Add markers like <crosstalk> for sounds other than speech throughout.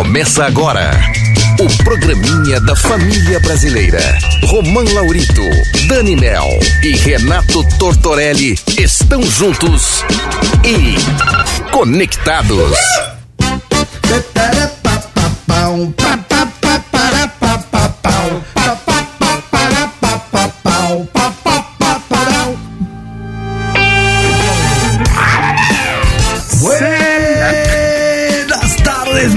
Começa agora o programinha da família brasileira. Romã Laurito, Dani Mel e Renato Tortorelli estão juntos e conectados.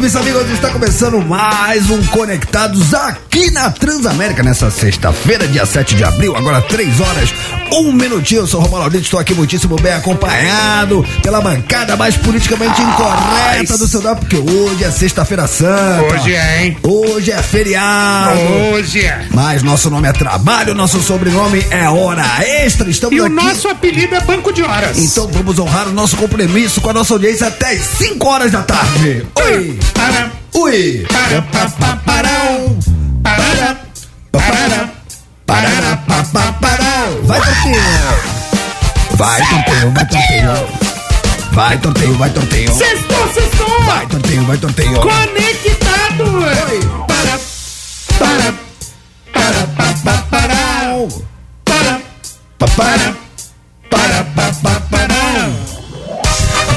Meus amigos. Está começando mais um Conectados aqui na Transamérica nessa sexta-feira, dia 7 de abril, agora 3 horas, um minutinho. Eu sou o Romulo Audito, estou aqui muitíssimo bem acompanhado pela bancada mais politicamente incorreta do seu dado, porque hoje é sexta-feira santa. Hoje é, hein? Hoje é feriado. Hoje é. Mas nosso nome é trabalho, nosso sobrenome é hora extra. Estamos E o aqui. nosso apelido é Banco de Horas. Então vamos honrar o nosso compromisso com a nossa audiência até as 5 horas da tarde. Oi! Para, Ui! para. Para, para, Parará, pá, pá, pará. Vai, Torteio! Vai, Torteio, vai, Torteio. Vai, Torteio, vai, Torteio. Sextou, sextou. Vai, Torteio, vai, Torteio. Conectado. Oi. Para, para, para. Para, para, para, pá, pá, pará.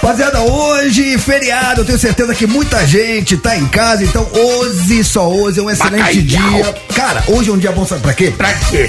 Rapaziada, hoje feriado, eu tenho certeza que muita gente tá em casa, então hoje, só hoje é um excelente Bacalhau. dia. Cara, hoje é um dia bom, sabe pra quê? pra quê?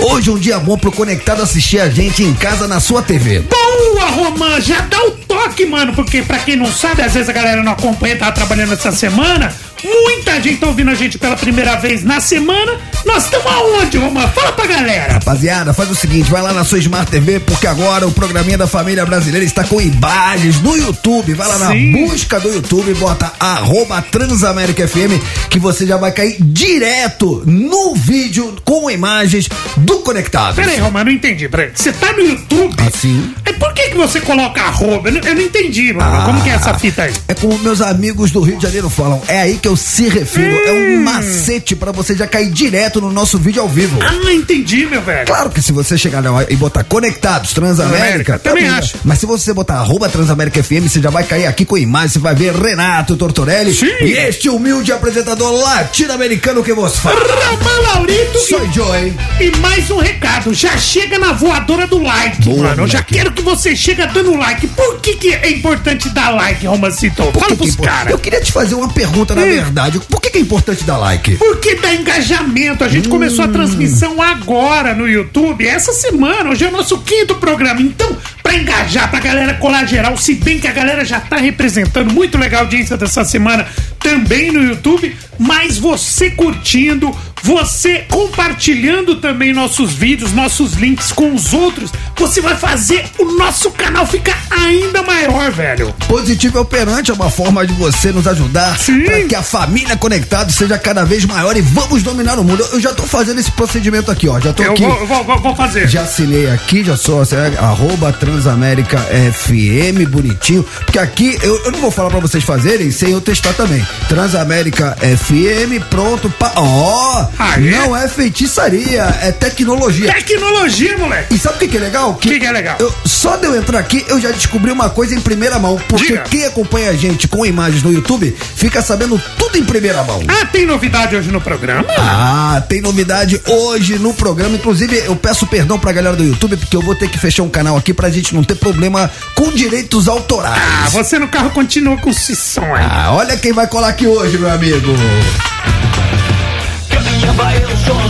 Hoje é um dia bom pro Conectado assistir a gente em casa na sua TV. Boa, Romã, já dá o toque, mano, porque pra quem não sabe, às vezes a galera não acompanha, tá trabalhando essa semana. Muita gente tá ouvindo a gente pela primeira vez na semana. Nós estamos aonde, Romã? Fala pra galera. Rapaziada, faz o seguinte, vai lá na sua Smart TV, porque agora o programinha da família brasileira está com imagens no YouTube. Vai lá Sim. na busca do YouTube, bota arroba Transamérica FM, que você já vai cair direto no vídeo com imagens do Conectado. Pera aí, Romã, não entendi. Você tá no YouTube? Assim. É por que, que você coloca arroba? Eu não, eu não entendi, mano. Como que é essa fita aí? É como meus amigos do Rio de Janeiro falam, é aí que eu se refiro. É um macete pra você já cair direto no nosso vídeo ao vivo. Ah, entendi, meu velho. Claro que se você chegar lá e botar conectados Transamérica, Transamérica, também tá acho. Mas se você botar arroba Transamérica FM, você já vai cair aqui com imagem, você vai ver Renato Tortorelli Sim. e este humilde apresentador latino-americano que vos fala. Ramã Laurito Sou Joey. e mais um recado. Já chega na voadora do like, Boa, mano. Eu já quero que você chega dando like. Por que, que é importante dar like, Romancito? Fala que é pros caras. Eu queria te fazer uma pergunta, na Hum. Verdade. Por que, que é importante dar like? Porque dá engajamento. A gente começou Hum. a transmissão agora no YouTube, essa semana. Hoje é o nosso quinto programa. Então, pra engajar, pra galera colar geral, se bem que a galera já tá representando, muito legal a audiência dessa semana também no YouTube, mas você curtindo, você compartilhando também nossos vídeos, nossos links com os outros, você vai fazer o nosso canal ficar ainda maior, velho. Positivo é operante, é uma forma de você nos ajudar para que a família conectada seja cada vez maior e vamos dominar o mundo. Eu, eu já tô fazendo esse procedimento aqui, ó. Já tô Eu aqui. vou, vou- vou- vou fazer. Já assinei aqui, já sou é, arroba Transamérica FM, bonitinho. Porque aqui eu, eu não vou falar pra vocês fazerem sem eu testar também. Transamérica FM, pronto. Pa... Ó, Ah, é? não é feitiçaria, é tecnologia. Tecnologia, moleque. E sabe o que, que é legal? O que, que é legal? Eu- só de eu entrar aqui, eu já descobri uma coisa em primeira mão. Porque Diga. quem acompanha a gente com imagens no YouTube fica sabendo tudo em primeira mão. Ah, tem novidade hoje no programa? Ah, tem novidade hoje no programa. Inclusive, eu peço perdão pra galera do YouTube, porque eu vou ter que fechar um canal aqui pra gente não ter problema com direitos autorais. Ah, você no carro continua com cisão aí. Ah, olha quem vai colar aqui hoje, meu amigo.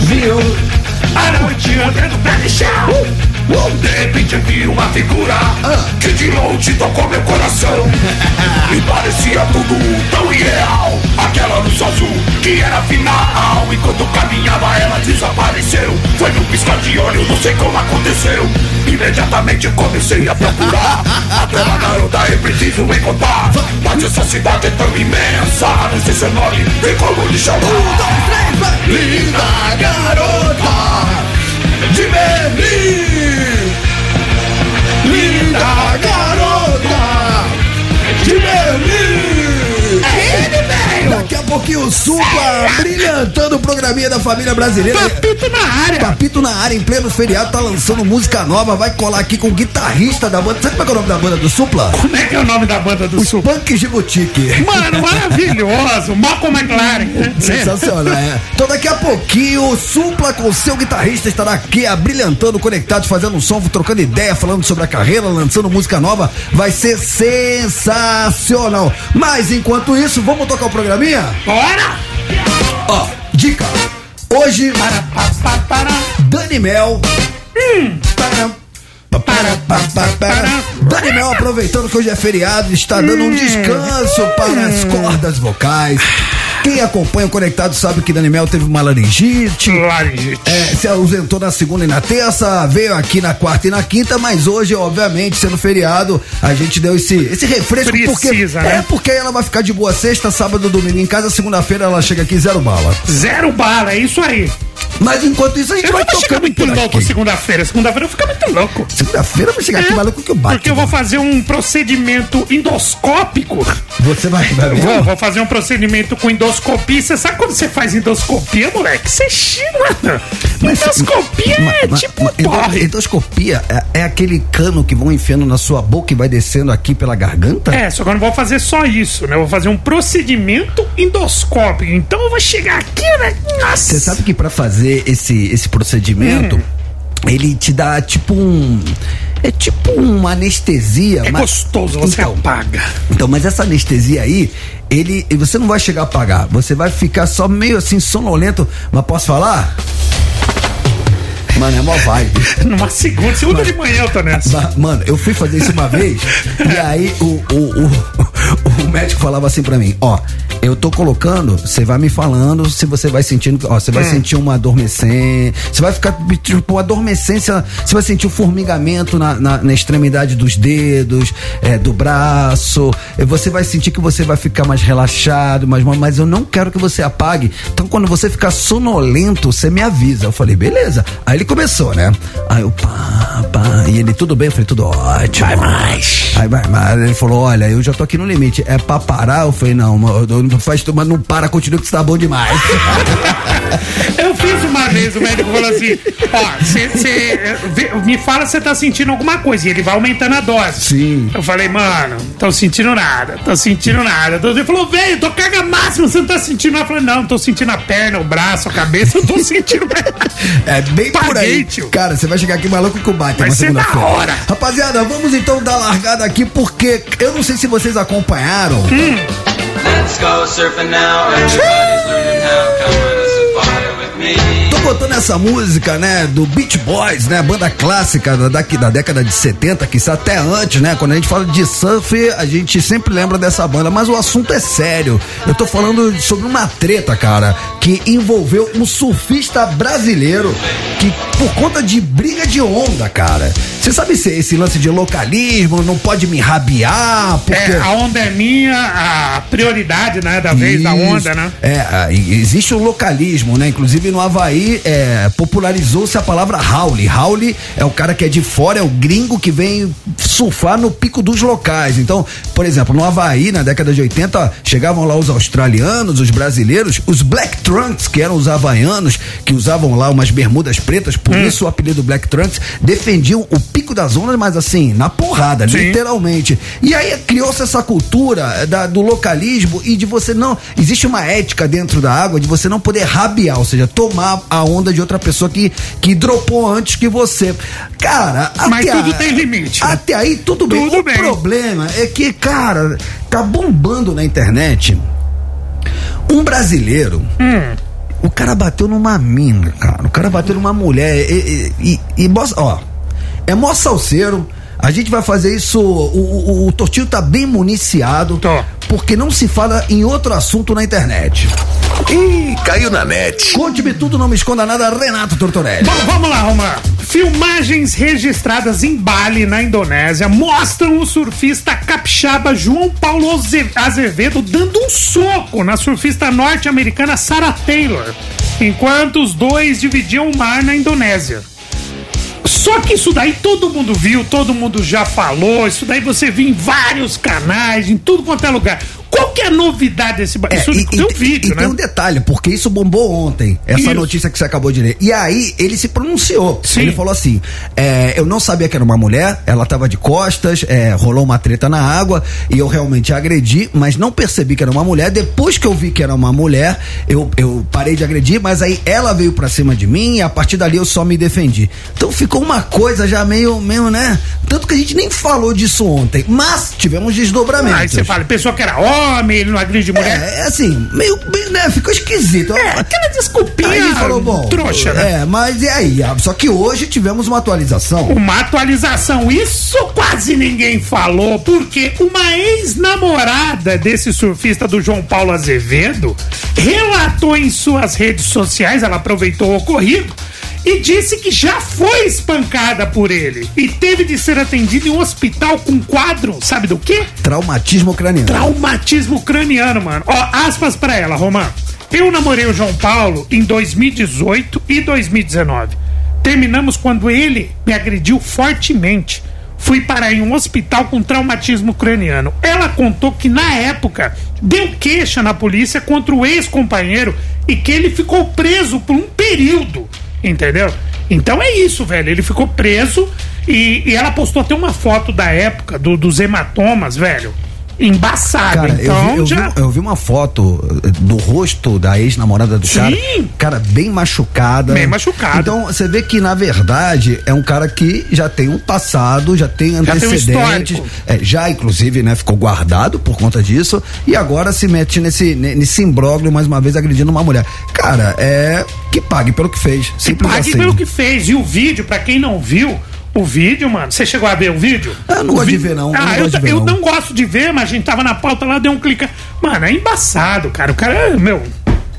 Viu? A noite andando no chão. De repente eu vi uma figura que de longe tocou meu coração. <laughs> E parecia tudo tão irreal. Aquela luz azul que era final. Enquanto caminhava ela desapareceu. Foi num piscar de olho, não sei como aconteceu. Imediatamente eu comecei a procurar. <laughs> Aquela garota eu preciso encontrar. Mas essa cidade é tão imensa. Não sei seu nome, nem como lhe chamar. Linda garota de Berlim. Linda garota de Berlim Daqui a pouquinho o Supla brilhantando o programinha da família brasileira. Papito na área. Papito na área, em pleno feriado, tá lançando música nova, vai colar aqui com o guitarrista da banda. Sabe como é, é o nome da banda do Supla? Como é que é o nome da banda do Os Supla? Punk de Boutique. Mano, maravilhoso. Malcolm McLaren. né? Sensacional, é. Então daqui a pouquinho o Supla com seu guitarrista estará aqui abrilhantando, conectados, fazendo um som, trocando ideia, falando sobre a carreira, lançando música nova. Vai ser sensacional. Mas enquanto isso, vamos tocar o programinha? Bora! Ó, dica. Hoje, Para, pa, pa, para. Dani Mel. Para, pa, para, pa, pa, para. Dani Mel, aproveitando que hoje é feriado, está dando um descanso para as cordas vocais. Quem acompanha o Conectado sabe que Dani Mel teve uma laringite. Laringite. É, se ausentou na segunda e na terça, veio aqui na quarta e na quinta, mas hoje, obviamente, sendo feriado, a gente deu esse, esse refresco porque Precisa, é né? porque aí ela vai ficar de boa sexta, sábado, domingo em casa, segunda-feira ela chega aqui zero bala. Zero bala, é isso aí. Mas enquanto isso a gente Eu vai tocando muito louco segunda-feira. Segunda-feira eu ficar muito louco. Segunda-feira vai chegar aqui É, maluco que eu bato. Porque eu vou fazer um procedimento endoscópico. Você vai, vai Vou, vou fazer um procedimento com endoscopia. Você sabe quando você faz endoscopia, moleque? Você xinga, mano. Endoscopia Ma- é ma- tipo ma- endo- porre. Endoscopia é, é aquele cano que vão enfiando na sua boca e vai descendo aqui pela garganta? É, só que eu não vou fazer só isso, né? Eu vou fazer um procedimento endoscópico. Então eu vou chegar aqui, né? Nossa. Você sabe que pra fazer esse, esse procedimento, Hum. Ele te dá tipo um. É tipo uma anestesia. É mas- gostoso, você então, apaga. então, mas essa anestesia aí, ele. Você não vai chegar a apagar. Você vai ficar só meio assim, sonolento. Mas posso falar? Mano, é mó vibe. <laughs> Numa segunda, segunda de manhã eu tô nessa. Ma- Mano, eu fui fazer isso uma vez e <laughs> aí o, o, o, o médico falava assim pra mim, ó, eu tô colocando, você vai me falando se você vai sentindo, ó, você vai sentir uma adormecência, você vai ficar tipo adormecência, você vai sentir o formigamento na, na, na extremidade dos dedos, é, do braço, você vai sentir que você vai ficar mais relaxado, mas, mas eu não quero que você apague. Então quando você ficar sonolento, você me avisa. Eu falei, beleza. Aí ele começou, né? Aí eu, pá, pá, e ele, tudo bem? Eu falei, tudo ótimo. Vai mais. Aí vai mais. Ele falou, olha, eu já tô aqui no limite. É pra parar? Eu falei, não, mano, não faz, mas não para, continua que você tá bom demais. <laughs> Eu fiz uma vez, o médico falou assim: ó, você me fala se você tá sentindo alguma coisa. E ele vai aumentando a dose. Sim. Eu falei, mano, tô sentindo nada, tô sentindo nada. Ele falou, velho, tô caga máximo, você não tá sentindo nada. Eu falei, não, tô sentindo a perna, o braço, a cabeça, eu tô sentindo. <laughs> É bem por Paguei, aí. tio. Cara, você vai chegar aqui maluco com o bate Vai na ser da segunda-feira. hora. Rapaziada, vamos então dar largada aqui, porque eu não sei se vocês acompanharam. Let's go surfing now. Everybody's learning how. Come on a safari with me. Tô botando essa música, né, do Beach Boys, né, banda clássica da, daqui, da década de 70, que isso até antes, né, quando a gente fala de surf, a gente sempre lembra dessa banda, mas o assunto é sério. Eu tô falando sobre uma treta, cara, que envolveu um surfista brasileiro que, por conta de briga de onda, cara, você sabe se esse lance de localismo não pode me rabiar, porque... É, a onda é minha, a prioridade, né, da vez da Isso. onda, né? É, existe o localismo, né? Inclusive no Havaí é, popularizou-se a palavra Howley. Howley é o cara que é de fora, é o gringo que vem surfar no pico dos locais. Então, por exemplo, no Havaí, na década de 80, chegavam lá os australianos, os brasileiros, os Black Trunks, que eram os havaianos, que usavam lá umas bermudas pretas, por Hum. isso o apelido Black Trunks, defendiam o pico das ondas, mas assim, na porrada, Sim. literalmente. E aí criou-se essa cultura eh, da- do localismo e de você não. Existe uma ética dentro da água de você não poder rabiar, ou seja, tomar a onda de outra pessoa que, que dropou antes que você. Cara, Mas tudo a- tem limite, né? Até aí tudo bem. Tudo o bem. problema é que, cara, tá bombando na internet um brasileiro. Hum. O cara bateu numa mina, cara. O cara bateu numa mulher. E, e, e, e ó, é mó salseiro. A gente vai fazer isso. O, o, o Tortinho tá bem municiado. Tô. Porque não se fala em outro assunto na internet. Ih, caiu na net. Conte-me tudo, não me esconda nada, Renato Tortorelli. Bom, vamos lá, Romã. Filmagens registradas em Bali, na Indonésia, mostram o surfista capixaba João Paulo Aze- Azevedo dando um soco na surfista norte-americana Sarah Taylor, enquanto os dois dividiam o mar na Indonésia. Só que isso daí todo mundo viu, todo mundo já falou, isso daí você viu em vários canais, em tudo quanto é lugar. Qual que é a novidade desse É, Isso e, tem um e- vídeo, e né? tem um detalhe, porque isso bombou ontem, essa Isso. notícia que você acabou de ler. E aí ele se pronunciou. Sim. Ele falou assim: é, eu não sabia que era uma mulher, ela tava de costas, é, rolou uma treta na água e eu realmente agredi, mas não percebi que era uma mulher. Depois que eu vi que era uma mulher, eu, eu parei de agredir, mas aí ela veio pra cima de mim e a partir dali eu só me defendi. Então ficou uma coisa já meio, meio, né? Tanto que a gente nem falou disso ontem, mas tivemos desdobramentos. Aí você fala, pessoa que era homem, ele não agride mulher. É, é assim, meio, meio, né? Ficou esquisito. É, aquela desculpinha Aí ele falou, bom. trouxa, né? É, mas e aí? Só que hoje tivemos uma atualização. Uma atualização, isso quase ninguém falou, porque uma ex-namorada desse surfista do João Paulo Azevedo relatou em suas redes sociais, ela aproveitou o ocorrido e disse que já foi espancada por ele e teve de ser atendida em um hospital com quadro, sabe do quê? Traumatismo craniano. Traumatismo craniano, mano. Ó, aspas pra ela, Romã. Eu namorei o João Paulo em 2018 e 2019. Terminamos quando ele me agrediu fortemente. Fui parar em um hospital com traumatismo craniano. Ela contou que na época deu queixa na polícia contra o ex-companheiro e que ele ficou preso por um período. Entendeu? Então é isso, velho. Ele ficou preso e, e ela postou até uma foto da época do, dos hematomas, velho. Embaçado. Cara, eu, então vi, eu, já. vi, eu vi uma foto eh, do rosto da ex-namorada do Sim. cara. Cara, bem machucada. Bem machucada. Então, você vê que, na verdade, é um cara que já tem um passado, já tem tem um antecedentes. histórico. é, já, inclusive, né, ficou guardado por conta disso. E agora se mete nesse, ne- nesse imbróglio, mais uma vez, agredindo uma mulher. Cara, é. Que pague pelo que fez. Simples Pague assim. pelo que fez. E o vídeo, pra quem não viu, o vídeo, mano, você chegou a ver o vídeo? Eu não O gosto de vi- ver, não. Eu Ah, não eu, gosto de ver, eu não. não gosto de ver, mas a gente tava na pauta lá, deu um clique. Mano, é embaçado, cara. O cara é, meu,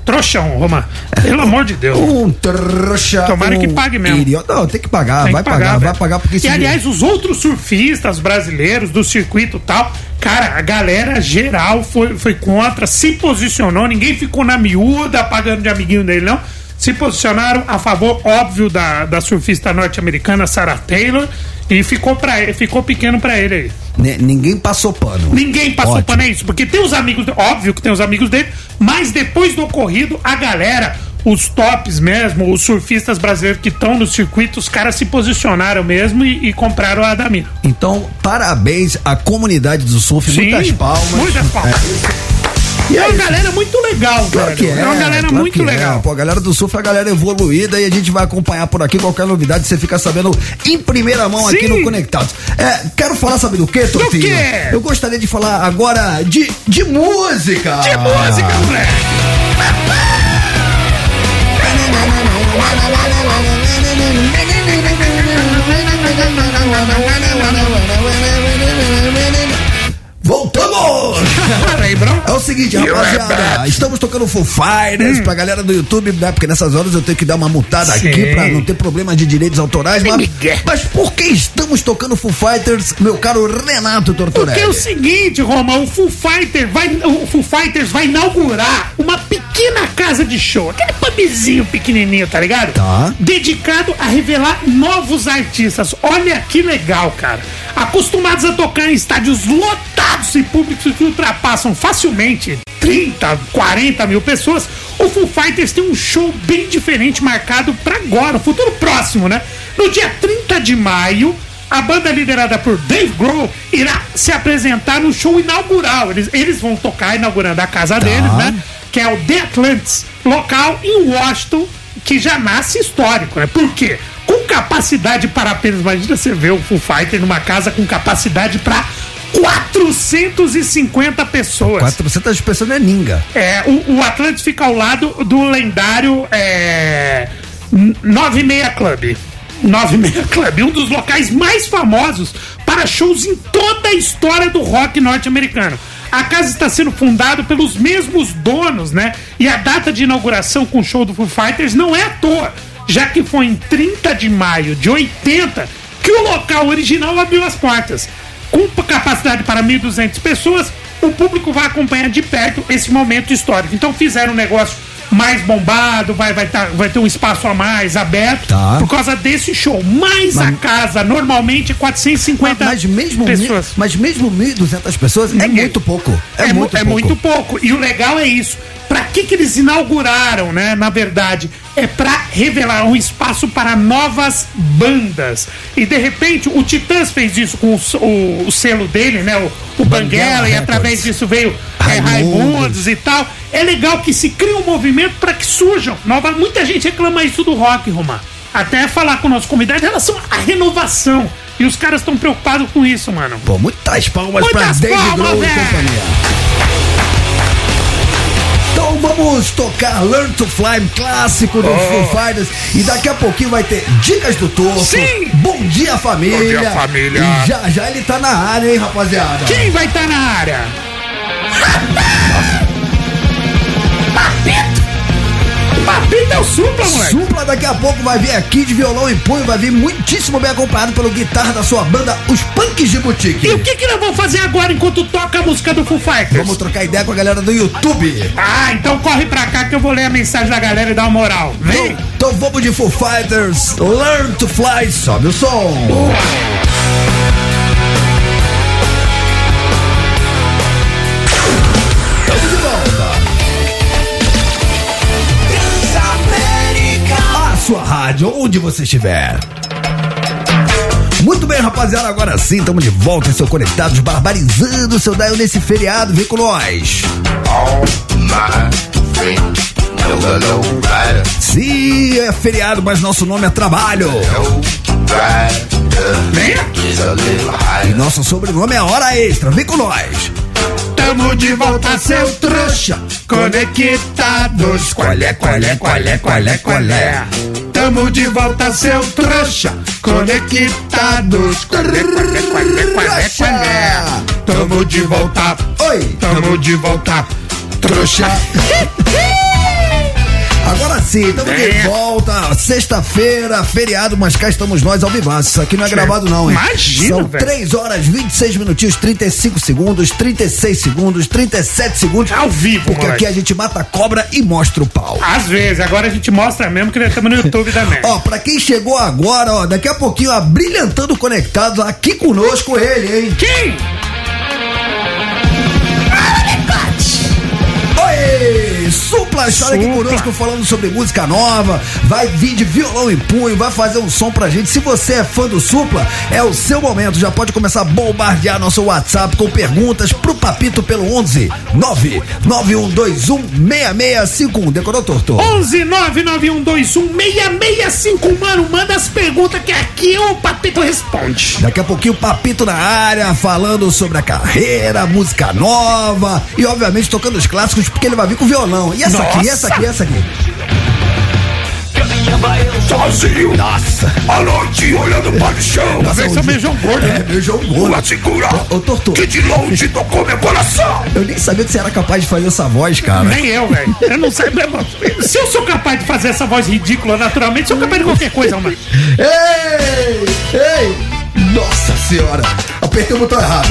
trouxão, Roma. Pelo amor de Deus. Um trouxa. Tomara um que pague mesmo. idiota. Não, tem que pagar, Tem vai que pagar, vai velho. pagar porque E aliás, os outros surfistas brasileiros do circuito e tal, cara, a galera geral foi, foi contra, se posicionou, ninguém ficou na miúda pagando de amiguinho dele, não. Se posicionaram a favor, óbvio, da, da surfista norte-americana Sarah Taylor e ficou, pra, ficou pequeno pra ele aí. Ninguém passou pano. Ninguém passou Ótimo. pano é isso, porque tem os amigos, óbvio que tem os amigos dele, mas depois do ocorrido, a galera, os tops mesmo, os surfistas brasileiros que estão no circuito, os caras se posicionaram mesmo e, e compraram a Adamir. Então, parabéns à comunidade do surf, Sim, muitas palmas. Muitas palmas. E É é uma isso. galera muito legal, Claro velho. é, É uma galera claro muito é. legal. Pô, a galera do surf é a galera evoluída e a gente vai acompanhar por aqui qualquer novidade, você fica sabendo em primeira mão aqui Sim. no Conectados. É, quero falar, sabe do quê, Tortinho? quê? Eu gostaria de falar agora de, de música. De música, moleque. Voltamos! <laughs> Lembram? É o seguinte, rapaziada, estamos tocando Full Fighters pra galera do YouTube, né? Porque nessas horas eu tenho que dar uma mutada Sim. aqui pra não ter problema de direitos autorais. Mas, mas por que estamos tocando Full Fighters, meu caro Renato Tortorelli? Porque é o seguinte, Roma, o Foo, Fighter vai, o Foo Fighters vai inaugurar uma pequena casa de show, aquele pubzinho pequenininho, tá ligado? Tá. Dedicado a revelar novos artistas. Olha que legal, cara. Acostumados a tocar em estádios lotados e públicos que ultrapassam facilmente 30, 40 mil pessoas, o Foo Fighters tem um show bem diferente marcado pra agora, um futuro próximo, né? No dia 30 de maio, a banda liderada por Dave Grohl irá se apresentar no show inaugural. Eles, eles vão tocar inaugurando a casa deles, né? Que é o The Atlantis, local em Washington, que já nasce histórico, né? Por quê? Com capacidade para apenas, imagina você ver o Foo Fighter numa casa com capacidade para 450 pessoas. 400 pessoas não é ninga. É, o, o fica ao lado do lendário é, 96 Club. 96 Club, um dos locais mais famosos para shows em toda a história do rock norte-americano. A casa está sendo fundada pelos mesmos donos, né? E a data de inauguração com o show do Foo Fighters não é à toa, já que foi em 30 de maio de 80 que o local original abriu as portas. Com capacidade para 1.200 pessoas, o público vai acompanhar de perto esse momento histórico. Então fizeram um negócio mais bombado, vai, vai, tá, vai ter um espaço a mais aberto Tá. por causa desse show. Mas, a casa normalmente é 450 Mas mesmo, mi- pessoas. mas mesmo 1.200 pessoas é, É muito pouco. É, mu- muito é pouco. muito pouco. E o legal é isso. Pra que que eles inauguraram, né? Na verdade, é pra revelar um espaço para novas bandas. E de repente, o Titãs fez isso com o, o- o selo dele, né? O, o Banguela, e através disso veio é, Raimundos. E tal. É legal que se cria um movimento para que surjam novas. Muita gente reclama isso do rock, Romar. Até falar com o nosso convidado em relação à renovação. E os caras estão preocupados com isso, mano. Pô, muitas palmas pra Muitas David palmas, Grohl e companhia. Então vamos tocar Learn to Fly, um clássico do Foo Fighters. E daqui a pouquinho vai ter dicas do Torto. Sim. Bom dia, família. Bom dia, família. E já já ele tá na área, hein, rapaziada. Quem vai estar na área? <laughs> Papito é o supla, moleque! Supla daqui a pouco vai vir aqui de violão em punho, vai vir muitíssimo bem acompanhado pelo guitarra da sua banda, os Punks de Boutique. E o que, que nós vamos fazer agora enquanto toca a música do Foo Fighters? Vamos trocar ideia com a galera do YouTube. Ah, então corre pra cá que eu vou ler a mensagem da galera e dar uma moral. Vem! Então, então vamos de Foo Fighters, Learn to Fly, sobe o som. Sua rádio, onde você estiver. Muito bem, rapaziada, agora sim, estamos de volta em seu Conectados, barbarizando o seu dial nesse feriado. Vem com nós. All my friends. Sim, é feriado, mas nosso nome é trabalho. E nosso sobrenome é Hora Extra. Vem com nós. Tamo de volta, seu trouxa, conectados. Qual é, qual é, qual é, qual é, qual é? Tamo de volta, seu trouxa, conectados. Qual é, qual é, qual é, qual é, qual é? Tamo de volta, Oi. tamo de volta, trouxa. <laughs> Agora sim, estamos de É. volta. Sexta-feira, feriado, mas cá estamos nós ao vivo. Isso aqui não é gravado, não, hein? Imagina, São velho. 3 horas, 26 minutinhos, 35 segundos, 36 segundos, 37 segundos. Ao vivo, Porque moleque. aqui a gente mata a cobra e mostra o pau. Às vezes, agora a gente mostra mesmo que nós estamos no YouTube também. Ó, pra quem chegou agora, ó, daqui a pouquinho, ó, brilhantando conectados, aqui conosco ele, hein? Quem? Supla está aqui conosco falando sobre música nova, vai vir de violão em punho, vai fazer um som pra gente. Se você é fã do Supla, é o seu momento. Já pode começar a bombardear nosso WhatsApp com perguntas pro Papito pelo 11 99121 6651. Decorou, Torto? 11 99121 6651, mano, manda as perguntas que aqui o Papito responde. Daqui a pouquinho, Papito na área, falando sobre a carreira, música nova e, obviamente, tocando os clássicos, porque ele vai vir com violão. E essa aqui, e essa aqui, e essa aqui. Sozinho. Nossa! À noite, olhando para o chão. Nossa, Vê se é o meio João Gordo, É, né? meu João Uma Gordo. segura. Ô, ô, Torto. Que de longe tocou meu coração. Eu nem sabia que você era capaz de fazer essa voz, cara. Nem eu, velho. Eu não sei. Se eu sou capaz de fazer essa voz ridícula naturalmente, sou capaz de qualquer coisa, mano. Ei! Ei! Nossa senhora! Apertei o botão errado.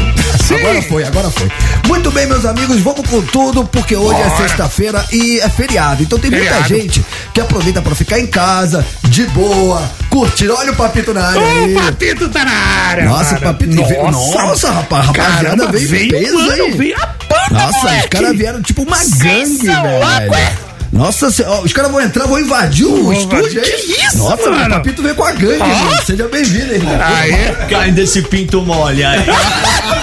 Sim. Agora foi, agora foi. Muito bem, meus amigos, vamos com tudo, porque hoje é Bora. sexta-feira e é feriado. Então tem muita Feriado. gente que aproveita pra ficar em casa, de boa, curtindo. Olha o papito na área aí. O Papito tá na área. Nossa, o papito veio. Nossa, rapaz, rapaziada veio, veio, peso, mano, hein? veio a banda, Nossa, os moleque. caras vieram tipo uma Vocês gangue, velho. É? Nossa senhora, os caras vão entrar, vão invadir o Vão estúdio aí. Que isso, Nossa, mano? o Papito veio com a gangue, irmão. Seja bem-vindo, irmão. Aê. Cai desse pinto mole aí. <laughs>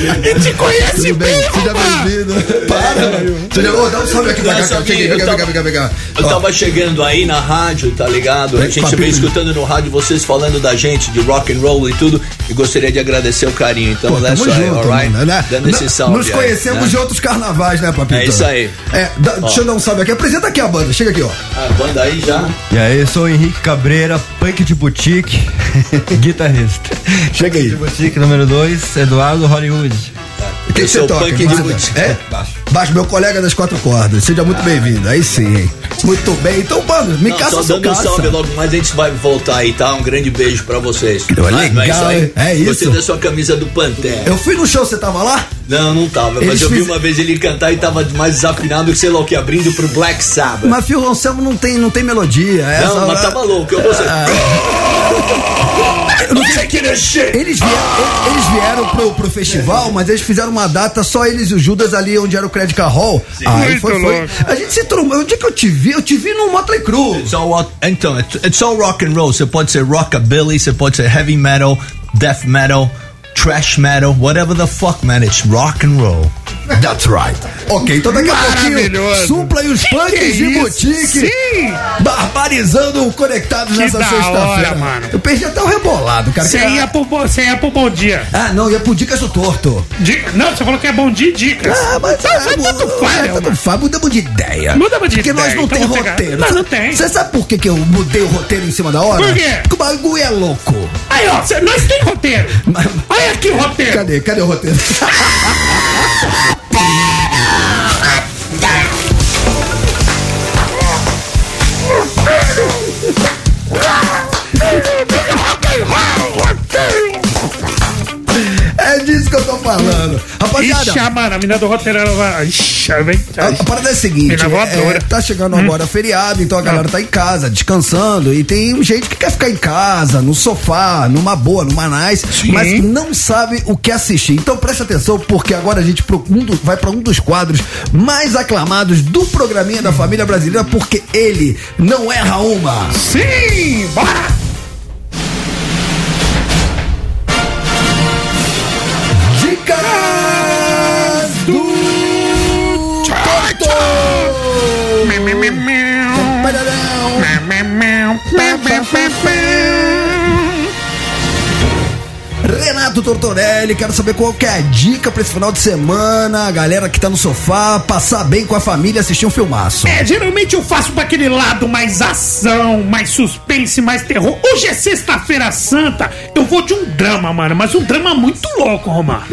E te conhece Tudo bem, bem, seja bem-vindo. Para, mano. Seja, ô, dá um salve aqui pra cá, cara. Vem cá, vem cá, tava- vem cá, vem. Eu tava chegando aí na rádio, tá ligado? A Vem, gente veio escutando no rádio vocês falando da gente, de rock and roll e tudo, e gostaria de agradecer o carinho. Então, Pô, that's tamo right, alright? mano, né? Dando esse salve. Nos aí, conhecemos né? de outros carnavais, né, Papito? É isso aí. É, dá- deixa eu dar um salve aqui. Apresenta aqui a banda, chega aqui, ó. A banda aí já. E aí, eu sou o Henrique Cabreira, punk de boutique, <laughs> guitarrista. Chega aí. De boutique número 2, Eduardo Hollywood. O que, Eu que você sou toca? punk de? É? Baixo. Meu colega das quatro cordas. Seja muito bem-vindo. Aí sim, hein? Muito bem, então, mano, me Não, caça só dando um caça. salve logo, mas a gente vai voltar aí, tá? Um grande beijo pra vocês. Pô, Mas- mas legal, aí? É isso. Gostei da sua camisa do Pantera. Eu fui no show, você tava lá? Não, não tava, mas Eles eu vi fiz- uma vez ele cantar e tava mais desafinado que sei lá o que, abrindo pro Black Sabbath. Mas Fio Anselmo não tem, não tem melodia. É não, só- mas tava louco, eu gostei. Eles vieram, eles vieram pro, pro festival, mas eles fizeram uma data só eles e o Judas ali onde era o Credit Hall. Aí Muito foi, foi. A gente se trombou. O dia que eu te vi, eu te vi no Motley Crue. Então, it's, it's all rock and roll. Você pode ser rockabilly, você pode ser heavy metal, death metal, trash metal, whatever the fuck, man. It's rock and roll. That's right. Ok, então daqui a pouquinho, supla e os Que punks que é de isso? boutique. Sim. Barbarizando o Conectados Que nessa sexta-feira. mano. Eu perdi até o rebolado, cara. Você ia, ia pro bom dia. Ah, não, ia pro Dicas do Torto. Di- Não, você falou que é bom dia e dicas. Ah, mas Mas é, tanto faz, é, tanto faz, mudamos de ideia. Mudamos de Porque nós ideia, não então tem vou pegar. roteiro. Não, não tem. Você sabe por que, que eu mudei o roteiro em cima da hora? Por quê? Porque o bagulho é louco. Aí, ó, cê- nós tem roteiro. Roteiro. Cadê? Cadê o roteiro? <laughs> falando. Rapaziada, Ixi, a mano, a menina do roteiro, ela vai... Ixi, vem. A, a parada é a seguinte, Mina é, tá chegando agora feriado, então a galera tá em casa, descansando, e tem gente que quer ficar em casa, no sofá, numa boa, numa nice, mas não sabe o que assistir. Então preste atenção, porque agora a gente vai pra um dos quadros mais aclamados do programinha da família brasileira, porque ele não erra uma. Sim, bora. Renato Tortorelli, quero saber qual que é a dica pra esse final de semana, a galera que tá no sofá, passar bem com a família, assistir um filmaço. É, geralmente eu faço pra aquele lado mais ação, mais suspense, mais terror. Hoje é sexta-feira santa, eu vou de um drama, mano, mas um drama muito louco, Romar.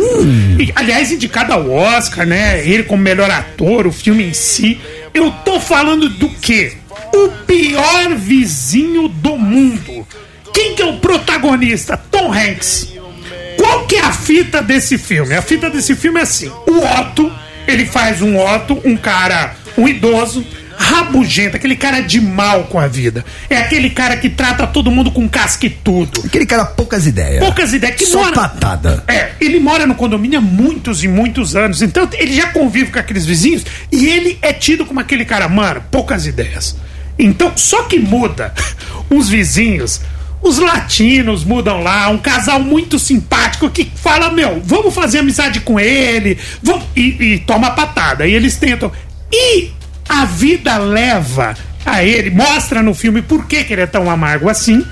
E, aliás, indicado ao Oscar, né? Ele como melhor ator, o filme em si. Eu tô falando do quê? O pior vizinho do mundo. Quem que é o protagonista? Tom Hanks. Qual que é a fita desse filme? A fita desse filme é assim: o Otto, ele faz um Otto, um cara, um idoso, rabugento, aquele cara de mal com a vida. É aquele cara que trata todo mundo com casca e tudo. Aquele cara poucas ideias. Poucas ideias que Só mora. patada. É, ele mora no condomínio há muitos e muitos anos, então ele já convive com aqueles vizinhos e ele é tido como aquele cara, mano, poucas ideias. Então, só que muda <laughs> os vizinhos, os latinos mudam lá, um casal muito simpático que fala, meu, vamos fazer amizade com ele, vamos... E, e toma patada, e eles tentam. E a vida leva a ele, mostra no filme por que, que ele é tão amargo assim.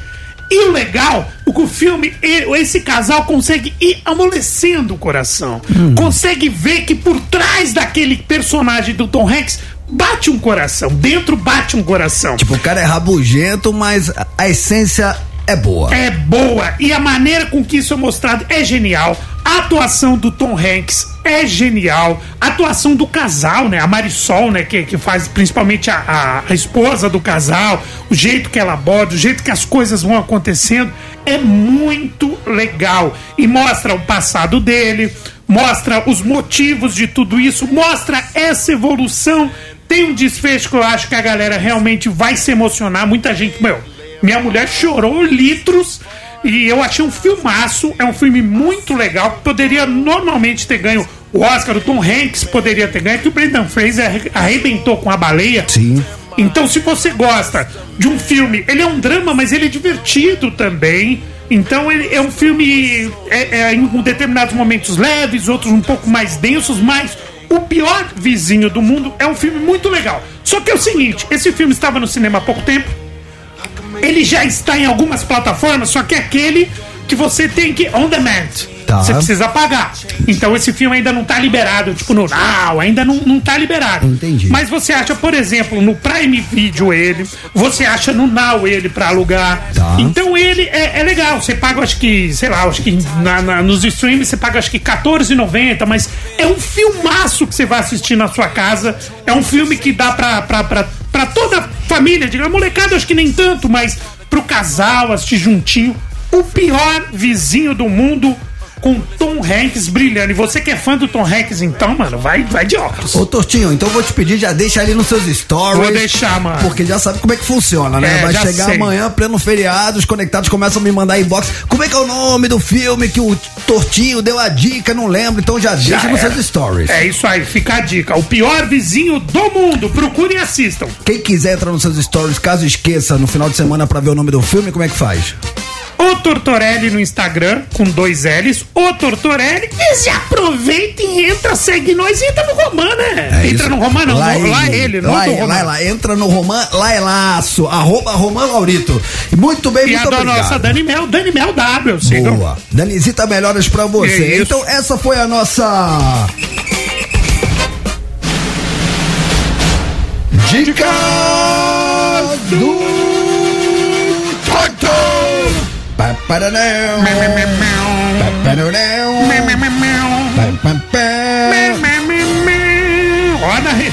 E o legal, o que o filme, esse casal consegue ir amolecendo o coração. Consegue ver que por trás daquele personagem do Tom Hanks bate um coração. Dentro bate um coração. Tipo, o cara é rabugento, mas a- essência é boa. É boa. E a maneira com que isso é mostrado é genial. A atuação do Tom Hanks é genial. A atuação do casal, né? A Marisol, né? Que, que faz principalmente a, a, a esposa do casal. O jeito que ela aborda, o jeito que as coisas vão acontecendo. É muito legal. E mostra o passado dele. Mostra os motivos de tudo isso. Mostra essa evolução. Tem um desfecho que eu acho que a galera realmente vai se emocionar. Muita gente, meu, minha mulher chorou litros e eu achei um filmaço. É um filme muito legal. Poderia normalmente ter ganho o Oscar. O Tom Hanks poderia ter ganho. Que o Brendan Fraser arre- arrebentou com a baleia. Sim. Então, se você gosta de um filme, ele é um drama, mas ele é divertido também. Então, ele é um filme é, é, em determinados momentos leves, outros um pouco mais densos, mas o pior vizinho do mundo é um filme muito legal. Só que é o seguinte: esse filme estava no cinema há pouco tempo. Ele já está em algumas plataformas, só que é aquele que você tem que on demand. Tá. Você precisa pagar. Então esse filme ainda não tá liberado, tipo no Now, ainda não, não tá liberado. Entendi. Mas você acha, por exemplo, no Prime Video ele, você acha no Now ele pra alugar. Tá. Então ele é, é legal. Você paga, acho que, sei lá, acho que na- na- nos streams você paga acho que R$14,90, mas é um filmaço que você vai assistir na sua casa. É um filme que dá pra, pra, pra, pra toda a família, diga, molecada acho que nem tanto, mas pro casal assistir juntinho, o pior vizinho do mundo com Tom Hanks brilhando. E você que é fã do Tom Hanks, então, mano, vai, vai de óculos. Ô, Tortinho, então eu vou te pedir, já deixa ali nos seus stories. Vou deixar, mano. Porque já sabe como é que funciona, né? É, Vai chegar sei. amanhã, pleno feriado, os conectados começam a me mandar inbox. Como é que é o nome do filme que o Tortinho deu a dica? Não lembro, então já, Já deixa nos era. seus stories. É isso aí, fica a dica. O pior vizinho do mundo. Procurem e assistam. Quem quiser entrar nos seus stories, caso esqueça, no final de semana pra ver o nome do filme, como é que faz? O Tortorelli no Instagram, com dois L's. O Tortorelli. E já aproveita e entra, segue nós e entra no Romã, né? É entra isso. no Romã, não. Lá, lá ele, não lá, do Romã. lá, lá, entra no Romã, lá é laço, arroba Romã Laurito. Muito bem, E a muito da obrigado. nossa Dani Mel, Dani Mel W, sigam. Boa. Danizita, melhoras pra você. É. Então, essa foi a nossa. Dica do Torto! Pa, para,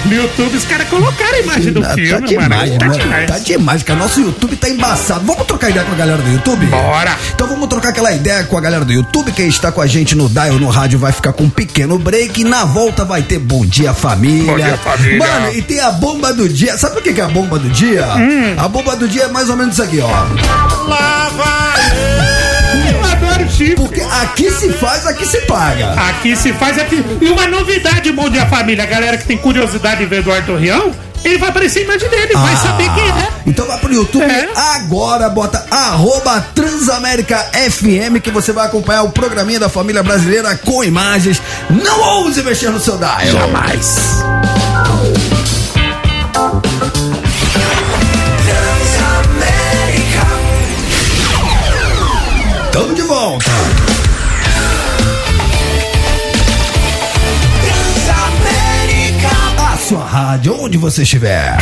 no YouTube, os caras colocaram a imagem do Tá filme, demais, mano. Tá demais. Tá demais, cara. Nosso YouTube tá embaçado. Vamos trocar ideia com a galera do YouTube? Bora. Então vamos trocar aquela ideia com a galera do YouTube. Quem está com a gente no Dial no rádio vai ficar com um pequeno break. Na volta vai ter Bom Dia Família. Bom Dia, Família. Mano, e tem a bomba do dia. Sabe o que é a bomba do dia? Hum. A bomba do dia é mais ou menos isso aqui, ó. Eu adoro chifre. Porque aqui se faz, aqui se paga. Aqui se faz aqui. E uma novidade, Bom Dia Família. A galera que tem curiosidade de ver Eduardo Rião, ele vai aparecer a imagem dele, vai saber quem é. Então vai pro YouTube É. agora, bota arroba Transamérica FM que você vai acompanhar o programinha da família brasileira com imagens. Não ouse mexer no seu dial. Jamais. Tamo de volta. A sua rádio, onde você estiver.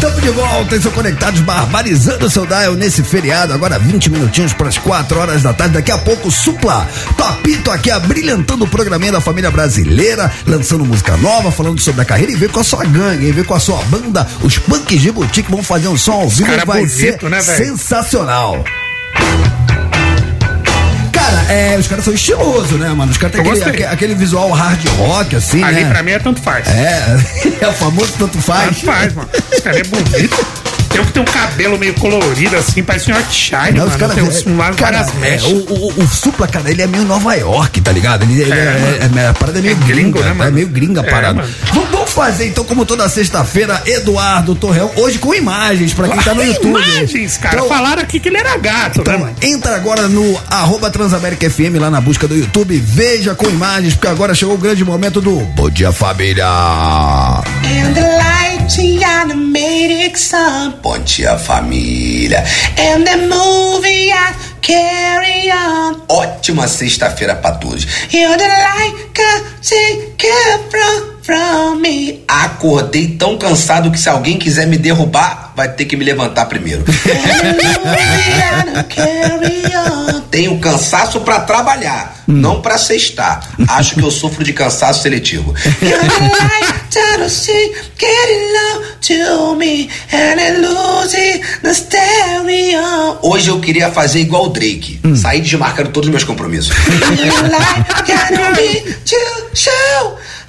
Estamos de volta, estão conectados, barbarizando o seu dial nesse feriado. Agora 20 minutinhos para as 4 horas da tarde. Daqui a pouco, Supla, Papito aqui, abrilhantando o programinha da família brasileira, lançando música nova, falando sobre a carreira e ver com a sua gangue, e ver com a sua banda. Os punks de boutique vão fazer um som ao vivo, cara vai bonito, ser né, sensacional. Cara, é, os caras são estilosos, né, mano? Os caras têm aquele, aquele visual hard rock, assim, Ali né? pra mim é tanto faz. É, <laughs> é o famoso tanto faz. Tanto faz, mano. Esse cara é bonito. Tem um que tem um cabelo meio colorido assim, parece um Yorkshire, Não, mano. os caras. tem uns, umas cara, é, o, o, o Supla, cara, ele é meio Nova York, tá ligado? Ele, ele é, é- é- a parada é meio É gringo, gringa, né, mano? É meio gringa a É, parada. vamos, vamos fazer, então, como toda sexta-feira, Eduardo Torreão, hoje com imagens, pra quem tá no YouTube. Imagens, cara. Então, Falaram aqui que ele era gato, né, Então, mano? entra agora no arroba Transamérica FM lá na busca do YouTube, veja com imagens, porque agora chegou o grande momento do Bom Dia Família. And the light animated sun. Bom dia, família. And the movie I carry on. Ótima sexta-feira pra todos. You're the light God take from, from me. Acordei tão cansado que se alguém quiser me derrubar, vai ter que me levantar primeiro. <laughs> Tenho cansaço pra trabalhar, não pra sextar. Acho que eu sofro de cansaço seletivo. <laughs> Hoje eu queria fazer igual o Drake, sair desmarcando todos os meus compromissos. <laughs>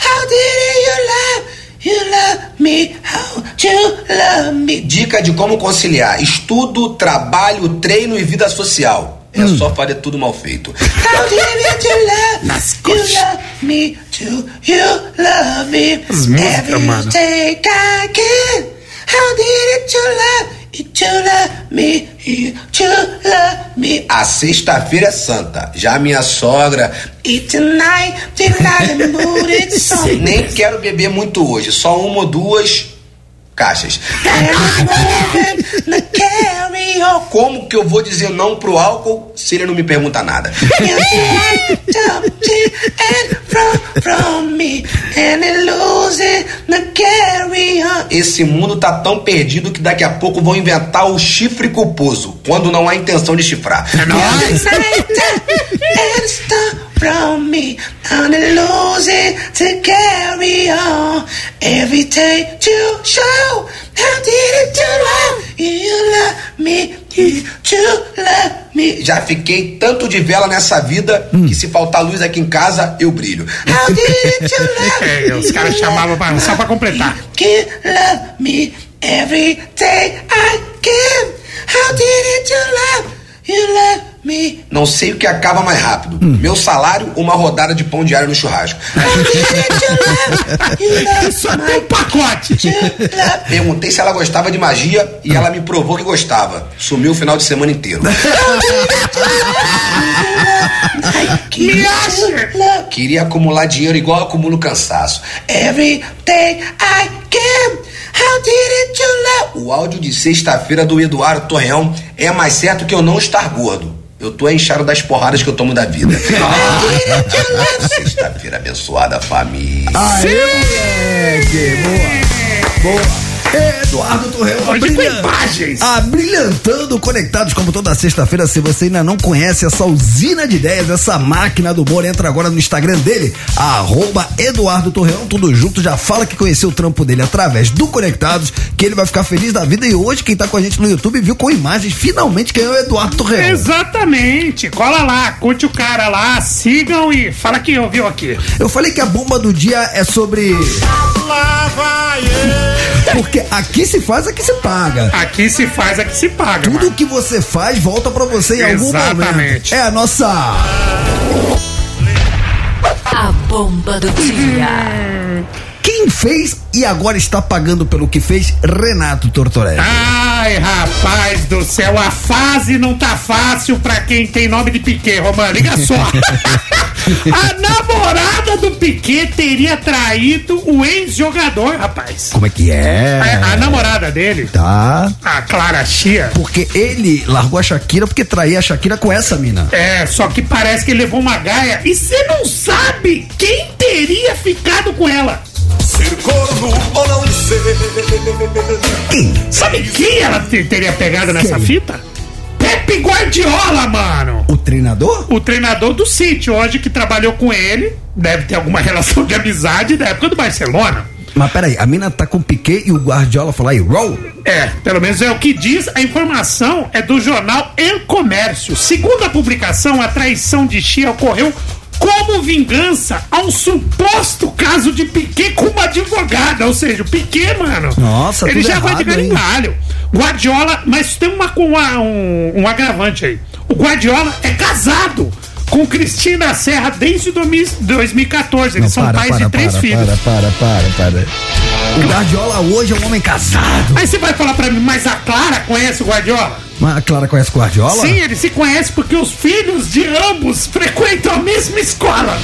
To. How did you love? You love me. How you love me? Dica de como conciliar estudo, trabalho, treino e vida social. É só fazer tudo mal feito. How did you love? You love me too. You love me. As músicas, Every mano. I can. How did you love? You love me. You to love me. A sexta-feira é santa. Já minha sogra. Tonight, tonight the mood is so. Nem quero beber muito hoje, só uma ou duas caixas. Como que eu vou dizer não pro álcool se ele não me pergunta nada? Esse mundo tá tão perdido que daqui a pouco vão inventar o chifre culposo, quando não há intenção de chifrar. É nóis. From me. I'm losing to carry on. Every day to show. How did it do love? You love me, you to love me. Já fiquei tanto de vela nessa vida que se faltar luz aqui em casa, eu brilho. How did it <laughs> do love? É, os caras chamavam pra- só pra completar. You love me every day I can. How did it do love? You love me. Não sei o que acaba mais rápido. Meu salário, uma rodada de pão diário no churrasco. Só tem um pacote. Perguntei se ela gostava de magia e ela me provou que gostava. Sumiu o final de semana inteiro. <laughs> Me acha? Queria acumular dinheiro igual acumulo cansaço. Every day I can. How did it do love? O áudio de sexta-feira do Eduardo Torreão é mais certo que eu não estar gordo. Eu tô enxado das porradas que eu tomo da vida. <laughs> Sexta-feira abençoada, família. Aê, moleque! Boa! Boa! Eduardo Torreão imagens. abrilhantando conectados como toda sexta-feira. Se você ainda não conhece essa usina de ideias, essa máquina do humor, entra agora no Instagram dele, arroba Eduardo Torreão, tudo junto. Já fala que conheceu o trampo dele através do Conectados, que ele vai ficar feliz da vida. E hoje, quem tá com a gente no YouTube viu com imagens, finalmente quem é o Eduardo Torreão. Exatamente. Cola lá, curte o cara lá, sigam e fala que ouviu aqui. Eu falei que a bomba do dia é sobre. Porque aqui se faz, aqui se paga. Aqui se faz, aqui se paga. Tudo mano. que você faz volta pra você em algum momento. Exatamente. É a nossa. A bomba do dia. Quem fez e agora está pagando pelo que fez, Renato Tortorelli. Ai, rapaz do céu, a fase não tá fácil pra quem tem nome de Piquet, Romano. Liga só. <laughs> a namorada do Piquet teria traído o ex-jogador, rapaz. Como é que é? A, a namorada dele, Tá. a Clara Chia. Porque ele largou a Shakira porque traía a Shakira com essa mina. É, só que parece que ele levou uma gaia e você não sabe quem teria ficado com ela. Ser corno ou não ser. Quem? Sabe quem ela te- teria pegado nessa Quem? fita? Pepe Guardiola, mano. O treinador? O treinador do City hoje que trabalhou com ele, deve ter alguma <laughs> relação de amizade da época do Barcelona. Mas peraí, a mina tá com o Piquet e o Guardiola falou aí, roll? É, pelo menos é o que diz. A informação é do jornal El Comércio. Segundo a publicação, a traição de Chia ocorreu como vingança a um suposto caso de Piquet com uma advogada. Ou seja, o Piquet, mano. Nossa, ele já vai de errado, galho. Guardiola, mas tem uma, uma- um, um agravante aí. O Guardiola é casado com Cristina Serra desde 2000 2014. Eles são pais de três para, filhos. para, para, para, para. O Guardiola hoje é um homem casado. Aí você vai falar pra mim, mas a Clara conhece o Guardiola? Mas a Clara conhece o Guardiola? Sim, eles se conhecem porque os filhos de ambos frequentam a mesma escola.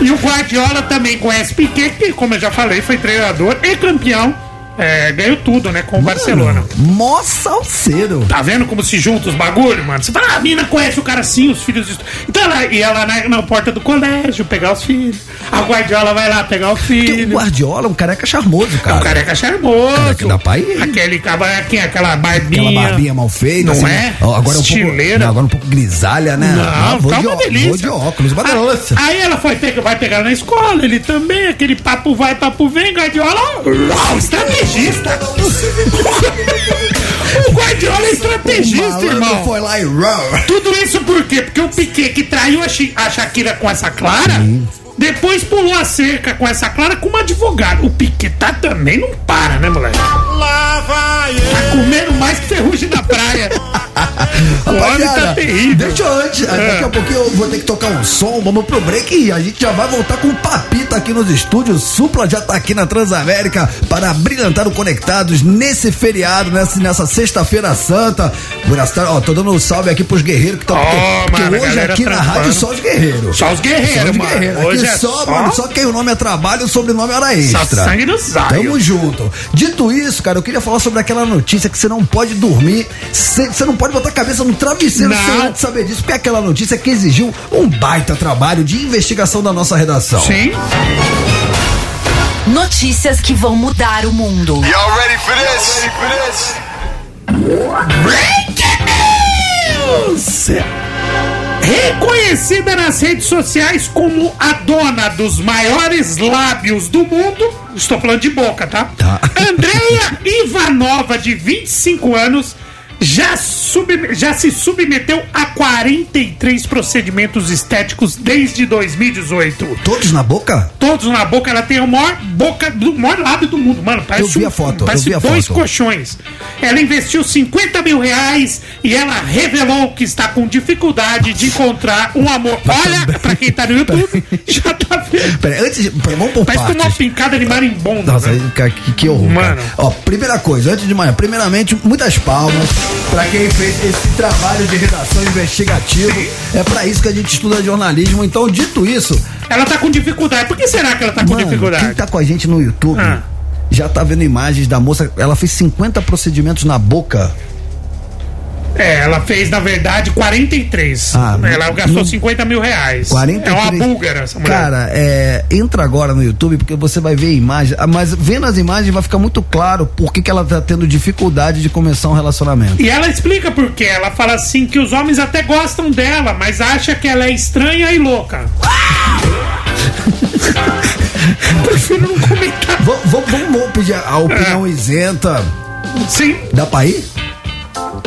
E o Guardiola também conhece Piquet, que, como eu já falei, foi treinador e campeão. É, ganhou tudo, né, com o Barcelona. Mó salseiro. Tá vendo como se junta os bagulho, mano? Você fala, ah, a mina conhece o cara sim, os filhos. Então ela ia lá na, na porta do colégio pegar os filhos. A Guardiola vai lá pegar o Porque o filho. Guardiola é um careca charmoso, É cara. um careca charmoso. Careca da pai. Aquele quem é aquela barbinha. Aquela barbinha mal feita, Não assim, é? ó, Agora é um pouco, não, agora um pouco grisalha, né? Não, Ah, vou, tá de, uma delícia. vou de óculos, uma delícia. Aí ela foi, vai pegar na escola, ele também, aquele papo vai, papo vem, Guardiola, uau, estrategista. <laughs> o Guardiola é estrategista, irmão. foi lá e. Tudo isso por quê? Porque o Piquet que traiu a, Chi- a Shakira com essa Clara, depois pulou a cerca com essa Clara com uma advogada. O Piquet tá também não para, né, moleque? Lá vai Tá comendo mais que ferrugem na praia. <laughs> <laughs> tá Rapaziada, terrível. deixa eu antes, daqui a pouquinho eu vou ter que tocar um som, vamos pro break e a gente já vai voltar com o Papita aqui nos estúdios. Supla já tá aqui na Transamérica para brilhantar o Conectados nesse feriado, nessa, nessa sexta-feira santa. Tardes, ó, tô dando um salve aqui pros guerreiros que estão. Ó, porque mano, hoje aqui na rádio só os guerreiros. Só os guerreiros, Só os mano. guerreiros. Hoje Aqui é só, só- mano, só quem o nome é trabalho e o sobrenome é hora extra. sangue no zóio. Tamo junto. Dito isso, cara, eu queria falar sobre aquela notícia que você não pode dormir, você não pode botar a cabeça no travesseiro Não. sem antes saber disso, porque é aquela notícia que exigiu um baita trabalho de investigação da nossa redação. Sim. Notícias que vão mudar o mundo. Y'all ready for this? Break news! Reconhecida nas redes sociais como a dona dos maiores lábios do mundo, estou falando de boca, tá? Tá. Andreia <laughs> Ivanova, de 25 anos, já, sub- já se submeteu a 43 procedimentos estéticos desde 2018. Todos na boca? Todos na boca, ela tem a maior boca do maior lábio do mundo, mano. Parece Eu vi a foto, parece a dois foto. colchões. Ela investiu 50 mil reais e ela revelou que está com dificuldade de encontrar um amor. Olha, pra quem tá no <laughs> YouTube, já tá vendo. Pera, antes de, vamos por Parece uma pincada de marimbondo. Nossa, né? que, que horror. Mano. cara. Ó, primeira coisa, antes de mais, primeiramente, muitas palmas pra quem fez esse trabalho de redação investigativo. É pra isso que a gente estuda jornalismo. Então, dito isso, Ela tá com dificuldade. Por que será que ela tá com mano, dificuldade? quem tá com a gente no YouTube Ah. já tá vendo imagens da moça. Ela fez 50 procedimentos na boca. É, ela fez, na verdade, 43. Ah, ela gastou não- 50 mil reais. 43. É uma búlgara essa mulher. Cara, é, entra agora no YouTube porque você vai ver imagens. ah, Mas vendo as imagens vai ficar muito claro por que, que ela tá tendo dificuldade de começar um relacionamento. E ela explica por quê. Ela fala assim que os homens até gostam dela, mas acha que ela é estranha e louca. <laughs> Prefiro não comentar. V- v- vamos pedir a opinião isenta. Sim, Dá pra ir?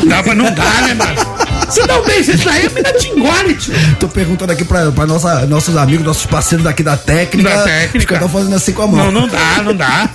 Dá pra não dar, né, mano? Você dá um beijo, isso daí a mina te engole, tio. Tô perguntando aqui pra, pra nossa, nossos amigos, nossos parceiros daqui da técnica. Da técnica. Os fazendo assim com a mão. Não, não dá, não dá.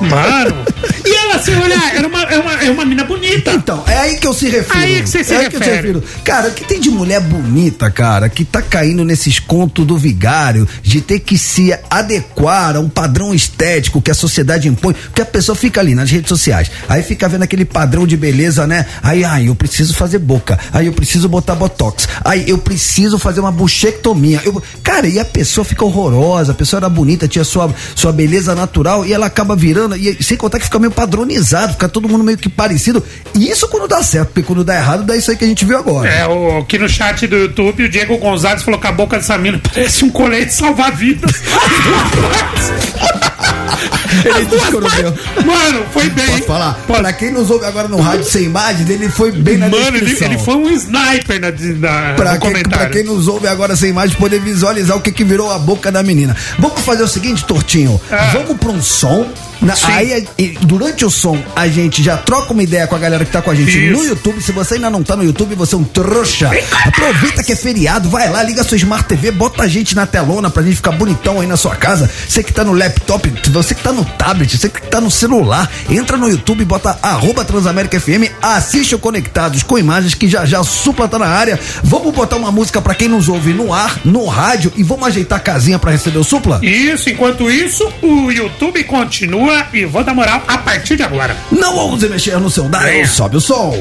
Mano. E ela, se olhar, era uma, é, uma, é uma mina bonita. Então, é aí que eu se refiro. Aí que você se é aí que eu se refere. refiro. Cara, o que tem de mulher bonita, cara, que tá caindo nesses contos do vigário, de ter que se adequar a um padrão estético que a sociedade impõe, porque a pessoa fica ali nas redes sociais, aí fica vendo aquele padrão de beleza, né? Aí, ai, eu preciso fazer boca, aí eu preciso botar botox, aí eu preciso fazer uma buchectomia. Eu, cara, e a pessoa fica horrorosa, a pessoa era bonita, tinha sua, sua beleza natural e ela acaba virando, e sem contar que fica meio padronizado, fica todo mundo meio que parecido. E isso quando dá certo, porque quando dá errado, dá isso aí que a gente viu agora. É, o, aqui no chat do YouTube, o Diego Gonzalez falou que a boca dessa mina <laughs> parece um colete salva-vidas. <laughs> <laughs> Ele disse que eu não deu. Mano, foi bem. Posso falar? Pode. Pra quem nos ouve agora no rádio sem imagens, ele foi bem na Mano, ele, descrição. ele foi um sniper na, na, Pra no quem, pra quem nos ouve agora sem imagem poder visualizar o que, que virou a boca da menina. Vamos fazer o seguinte, Tortinho. Ah. Vamos pra um som. Na- aí, durante o som, a gente já troca uma ideia com a galera que tá com a gente Isso. no YouTube. Se você ainda não tá no YouTube, você é um trouxa. Aproveita que é feriado, vai lá, liga sua Smart TV, bota a gente na telona pra gente ficar bonitão aí na sua casa. Você que tá no laptop, você que tá no tablet, você que tá no celular, entra no YouTube, bota arroba Transamérica FM, assiste o Conectados com imagens que já já a supla tá na área. Vamos botar uma música pra quem nos ouve no ar, no rádio e vamos ajeitar a casinha pra receber o supla? Isso, enquanto isso, o YouTube continua e vou dar moral a partir de agora. Não ouse mexer no seu dial, É. sobe o som.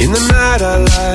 In the night I lie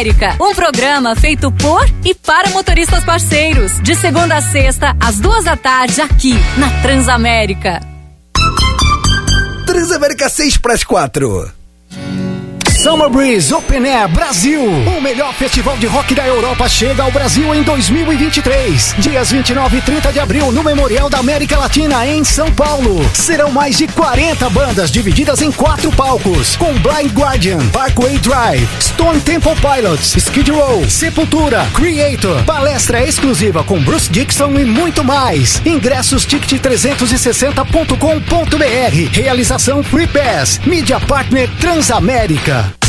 Transamérica, um programa feito por e para motoristas parceiros. De segunda a sexta, às duas da tarde, aqui na Transamérica. Transamérica 6 para as 4. Summer Breeze Open Air Brasil. O melhor festival de rock da Europa chega ao Brasil em 2023. Dias 29 e 30 de abril no Memorial da América Latina em São Paulo. Serão mais de 40 bandas divididas em quatro palcos, com Blind Guardian, Parkway Drive, Stone Temple Pilots, Skid Row, Sepultura, Creator, palestra exclusiva com Bruce Dixon e muito mais. Ingressos ticket360.com.br. Realização Free Pass. Mídia Partner Transamérica.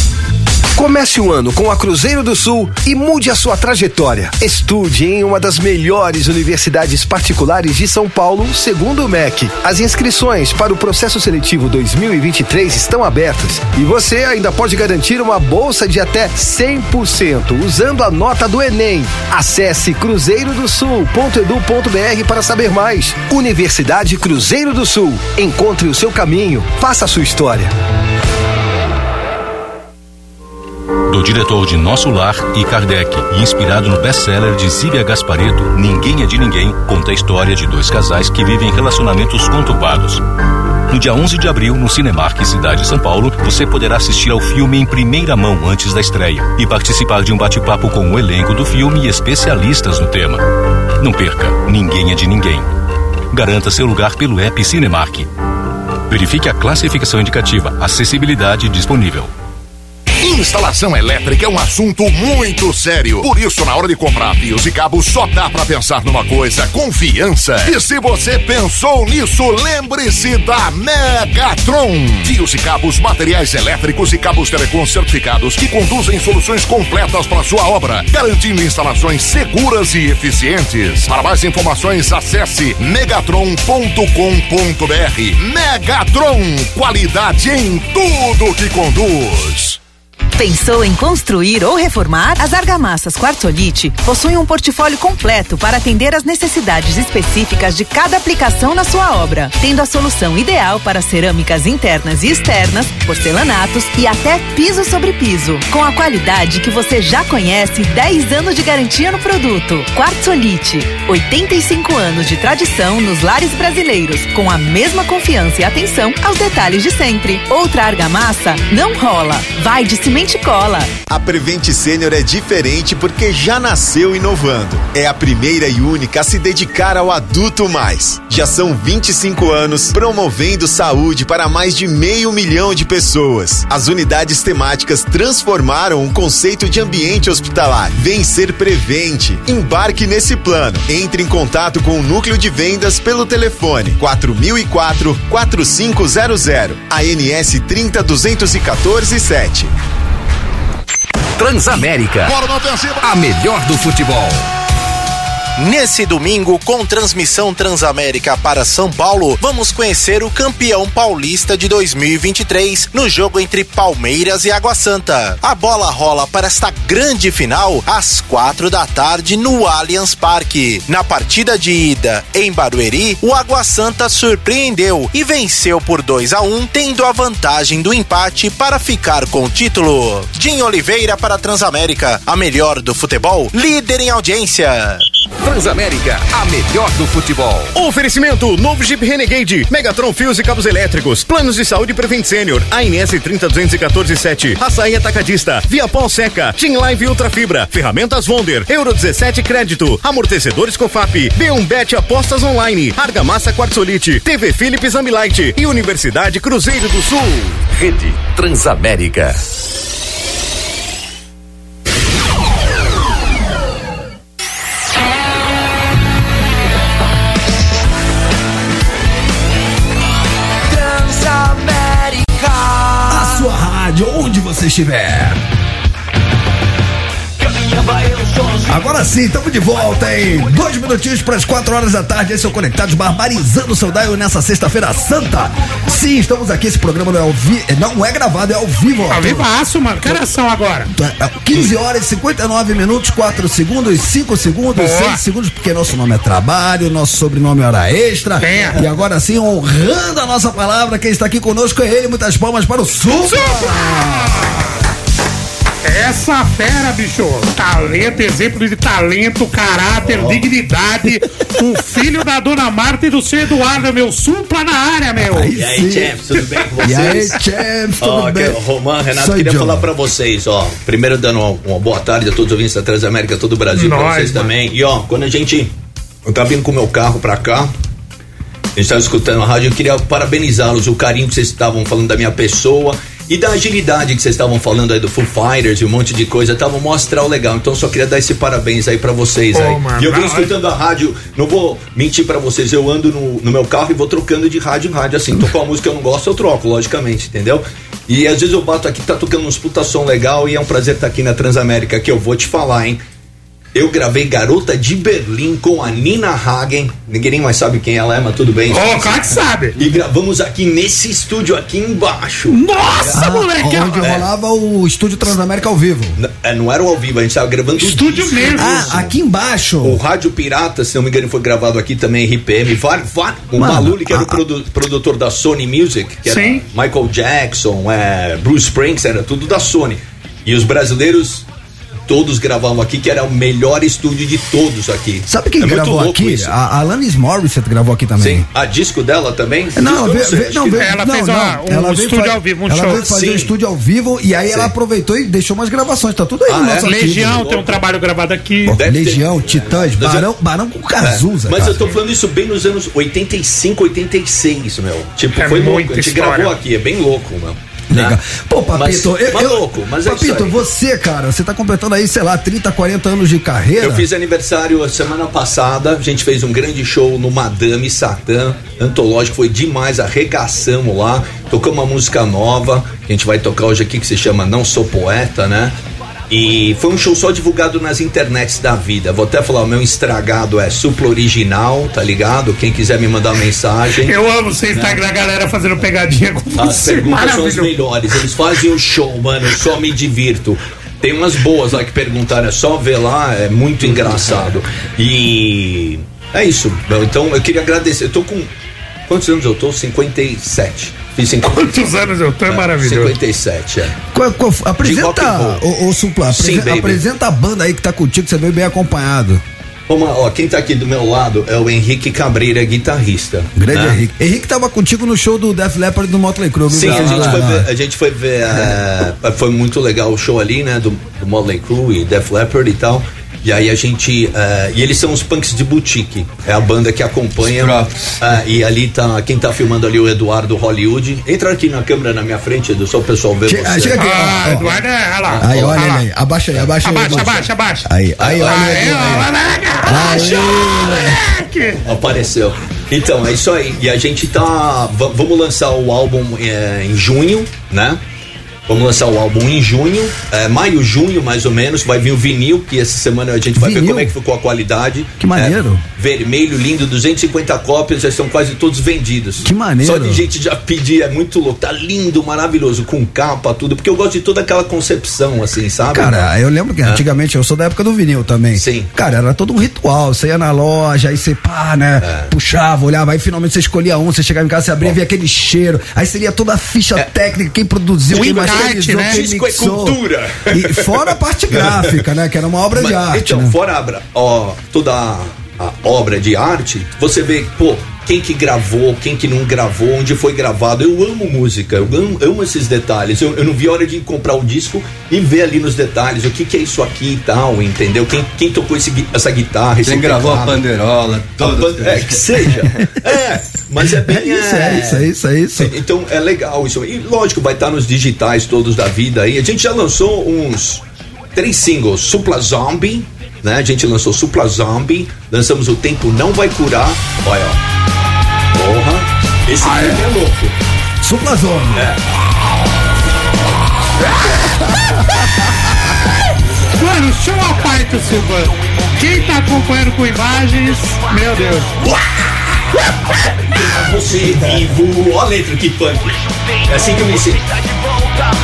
Comece o ano com a Cruzeiro do Sul e mude a sua trajetória. Estude em uma das melhores universidades particulares de São Paulo, segundo o MEC. As inscrições para o processo seletivo 2023 estão abertas e você ainda pode garantir uma bolsa de até 100% usando a nota do Enem. Acesse cruzeirodosul.edu.br para saber mais. Universidade Cruzeiro do Sul. Encontre o seu caminho, faça a sua história. Do diretor de Nosso Lar e Kardec, e inspirado no best-seller de Zíbia Gaspareto, Ninguém é de Ninguém, conta a história de dois casais que vivem relacionamentos conturbados. No dia 11 de abril, no Cinemark Cidade de São Paulo, você poderá assistir ao filme em primeira mão antes da estreia e participar de um bate-papo com o elenco do filme e especialistas no tema. Não perca, Ninguém é de Ninguém. Garanta seu lugar pelo app Cinemark. Verifique a classificação indicativa, acessibilidade disponível. Instalação elétrica é um assunto muito sério. Por isso, na hora de comprar fios e cabos, só dá pra pensar numa coisa: confiança. E se você pensou nisso, lembre-se da Megatron. Fios e cabos, materiais elétricos e cabos telecom certificados que conduzem soluções completas para sua obra, garantindo instalações seguras e eficientes. Para mais informações, acesse megatron.com.br. Megatron, qualidade em tudo que conduz. Pensou em construir ou reformar? As argamassas Quartzolite possuem um portfólio completo para atender às necessidades específicas de cada aplicação na sua obra, tendo a solução ideal para cerâmicas internas e externas, porcelanatos e até piso sobre piso. Com a qualidade que você já conhece, 10 anos de garantia no produto. Quartzolite, 85 anos de tradição nos lares brasileiros, com a mesma confiança e atenção aos detalhes de sempre. Outra argamassa não rola. Vai de cimento cola. A Prevent Sênior é diferente porque já nasceu inovando. É a primeira e única a se dedicar ao adulto mais. Já são 25 anos promovendo saúde para mais de meio milhão de pessoas. As unidades temáticas transformaram o conceito de ambiente hospitalar. Vencer Prevente. Embarque nesse plano. Entre em contato com o núcleo de vendas pelo telefone 4004 4500 ANS 30214 7. Transamérica. A melhor do futebol. Nesse domingo, com transmissão Transamérica para São Paulo, vamos conhecer o campeão paulista de 2023 no jogo entre Palmeiras e Água Santa. A bola rola para esta grande final às quatro da tarde no Allianz Parque. Na partida de ida em Barueri, o Água Santa surpreendeu e venceu por 2 a 1, tendo a vantagem do empate para ficar com o título. Jim Oliveira para Transamérica, a melhor do futebol, líder em audiência. Transamérica, a melhor do futebol. Oferecimento: novo Jeep Renegade, Megatron Fios e Cabos Elétricos, Planos de Saúde Prevent Senior, ANS 30214 Açaí Atacadista, Via Pol Seca, Team Live Ultra Fibra, Ferramentas Wonder, Euro 17 Crédito, Amortecedores Cofap, B1 Bet Apostas Online, Argamassa Quartzolite, TV Philips Ambilight e Universidade Cruzeiro do Sul. Rede. Transamérica. Você estiver. Agora sim, estamos de volta, hein? Dois minutinhos para as quatro horas da tarde. Esse é o Conectados Barbarizando o seu Dial nessa sexta-feira santa. Sim, estamos aqui. Esse programa não é, ao vi... não é gravado, é ao vivo. ó. Ao vivaço, mano. Que horas são agora? É, 15 horas e 59 minutos, 4 segundos, 5 segundos, Boa. 6 segundos, porque nosso nome é trabalho, nosso sobrenome é hora extra. É. E agora sim, honrando a nossa palavra, quem está aqui conosco é ele. Muitas palmas para o Supla. Essa fera, bicho. Talento, exemplo de talento, caráter, dignidade. O filho da dona Marta e do seu Eduardo, meu. Supla na área, meu. E aí, Champs, tudo bem com E aí, vocês? Champs, tudo Ó, bem? que- Romã, Renato, Sou queria John. falar pra vocês, ó. Primeiro dando uma, uma boa tarde a todos os ouvintes da Transamérica, todo o Brasil, pra Nós, vocês mano. também. E ó, quando a gente. Eu tava vindo com o meu carro pra cá. A gente tava escutando a rádio, eu queria parabenizá-los, o carinho que vocês estavam falando da minha pessoa e da agilidade que vocês estavam falando aí do Foo Fighters e um monte de coisa. Tava um astral legal. Então só queria dar esse parabéns aí pra vocês Pô, aí. mano, e eu hora. escutando a rádio, não vou mentir pra vocês, eu ando no, no meu carro e vou trocando de rádio em rádio, assim, tocou uma música que eu não gosto, eu troco, logicamente, entendeu? E às vezes eu bato aqui, tá tocando uns puta som legal e é um prazer estar aqui na Transamérica, que eu vou te falar, hein? Eu gravei Garota de Berlim com a Nina Hagen. Ninguém nem mais sabe quem ela é, mas tudo bem. Ô, claro que sabe. E gravamos aqui nesse estúdio aqui embaixo. Nossa, Ah, moleque. onde É. rolava o Estúdio Transamérica ao vivo. N- é, não era o ao vivo, a gente tava gravando o Estúdio disco. mesmo. Ah, aqui embaixo. O Rádio Pirata, se não me engano, foi gravado aqui também, RPM. Var, var, o Mano, Maluli, que era a- o produ- produtor da Sony Music, que era Sim. Michael Jackson, é, Bruce Springsteen, era tudo da Sony. E os brasileiros todos gravavam aqui, que era o melhor estúdio de todos aqui. Sabe quem é muito gravou aqui? Isso. A, Alanis Morissette gravou aqui também. Sim, a disco dela também? Não, veio, acho não, Ela não, fez não. uma- um ela estúdio fa- ao vivo, um ela show. veio fazer Sim. um estúdio ao vivo e aí ela Sim. aproveitou e deixou umas gravações. Tá tudo aí Ah, no é? nosso arquivo. Legião tem um trabalho gravado aqui. Pô, Deve ter- Legião, Titãs, Mas eu- Barão, Barão com Cazuza. Mas cara. eu tô falando isso bem nos anos 85, 86, meu. Tipo, É foi louco. muita A gente história. gravou aqui, é bem louco, meu. Legal. Né? Pô, Papito, Mas- eu, louco, mas é Papito, você, cara, você tá completando aí, sei lá, 30, 40 anos de carreira. Eu fiz aniversário semana passada, a gente fez um grande show no Madame Satã, antológico, foi demais, arregaçamos lá, tocamos uma música nova, que a gente vai tocar hoje aqui, que se chama Não Sou Poeta, né? E foi um show só divulgado nas internets da vida. Vou até falar, o meu estragado é Supla Original, tá ligado? Quem quiser me mandar mensagem. Eu amo seu Instagram, a galera fazendo pegadinha com As você. perguntas são as melhores. Eles fazem o show, mano. Eu só me divirto. Tem umas boas lá que perguntaram, é só ver lá, é muito engraçado. E é isso. Então eu queria agradecer. Eu tô com. Quantos anos eu tô? 57. Fiz 50. Quantos anos eu tô? É maravilhoso. 57, é. Qual- qual- apresenta, roll. ô, ô Supla, Sim, apresen- baby. apresenta a banda aí que tá contigo, que você veio bem acompanhado. Lá, ó, quem tá aqui do meu lado é o Henrique Cabreira, guitarrista. Grande né? Henrique. Henrique tava contigo no show do Def Leppard do Motley Crue. Sim, a Lá, gente, lá, foi lá. ver, a gente foi ver. é, <laughs> foi muito legal o show ali, né? Do, do Motley Crue e Def Leppard e tal. E aí a gente. é, e eles são os punks de boutique. É a banda que acompanha. É, e ali tá. Quem tá filmando ali é o Eduardo Hollywood. Entra aqui na câmera na minha frente, Edu, só o pessoal ver Chega- você. chega aqui, Ah, ó. Eduardo, é, olha lá. Aí, olha Olha aí. Abaixa aí, abaixa aí. Abaixa, abaixa, abaixa. Aí, aí, olha Aí, aí. abaixa, moleque. Apareceu. Então, é isso aí. E a gente tá. va- vamos lançar o álbum é, em junho, né? Vamos lançar o álbum em junho, é, maio, junho mais ou menos. Vai vir o vinil, que essa semana a gente vai ver Vinil? como é que ficou a qualidade. Que maneiro. É, vermelho, lindo, 250 cópias, já estão quase todos vendidos. Que maneiro. Só de gente já pedir, é muito louco. Tá lindo, maravilhoso, com capa, tudo. Porque eu gosto de toda aquela concepção, assim, sabe? Cara, eu lembro que É. antigamente, eu sou da época do vinil também. Sim. Cara, era todo um ritual. Você ia na loja, aí você pá, né? É. Puxava, olhava, aí finalmente você escolhia um, você chegava em casa, você abria, via aquele cheiro. Aí você lia toda a ficha técnica, quem produziu, É. Quem masterizou, né? Disco é cultura. E fora a parte <laughs> gráfica, né? Que era uma obra de Mas, arte. Então, né? fora a, ó, toda a, a obra de arte, você vê, pô, quem que gravou, quem que não gravou, onde foi gravado. Eu amo música, eu amo, amo esses detalhes. Eu, eu não vi a hora de comprar o disco e ver ali nos detalhes o que, que é isso aqui e tal, entendeu? Quem, quem tocou esse essa guitarra, esse Quem gravou a teclado. panderola, A todas pan- É, que seja. <laughs> É, mas é bem. É isso, é isso, é isso, é isso. Então é legal isso. E lógico, vai estar nos digitais todos da vida aí. A gente já lançou uns três singles: Supla Zombie, né? A gente lançou Supla Zombie, lançamos O Tempo Não Vai Curar. Olha, ó. Esse filme é louco. Supla Zone. É. <laughs> Mano, show à parte, Silva. Quem tá acompanhando com imagens, meu Deus. Você vivo, ó a letra que punk. É assim que eu me sinto.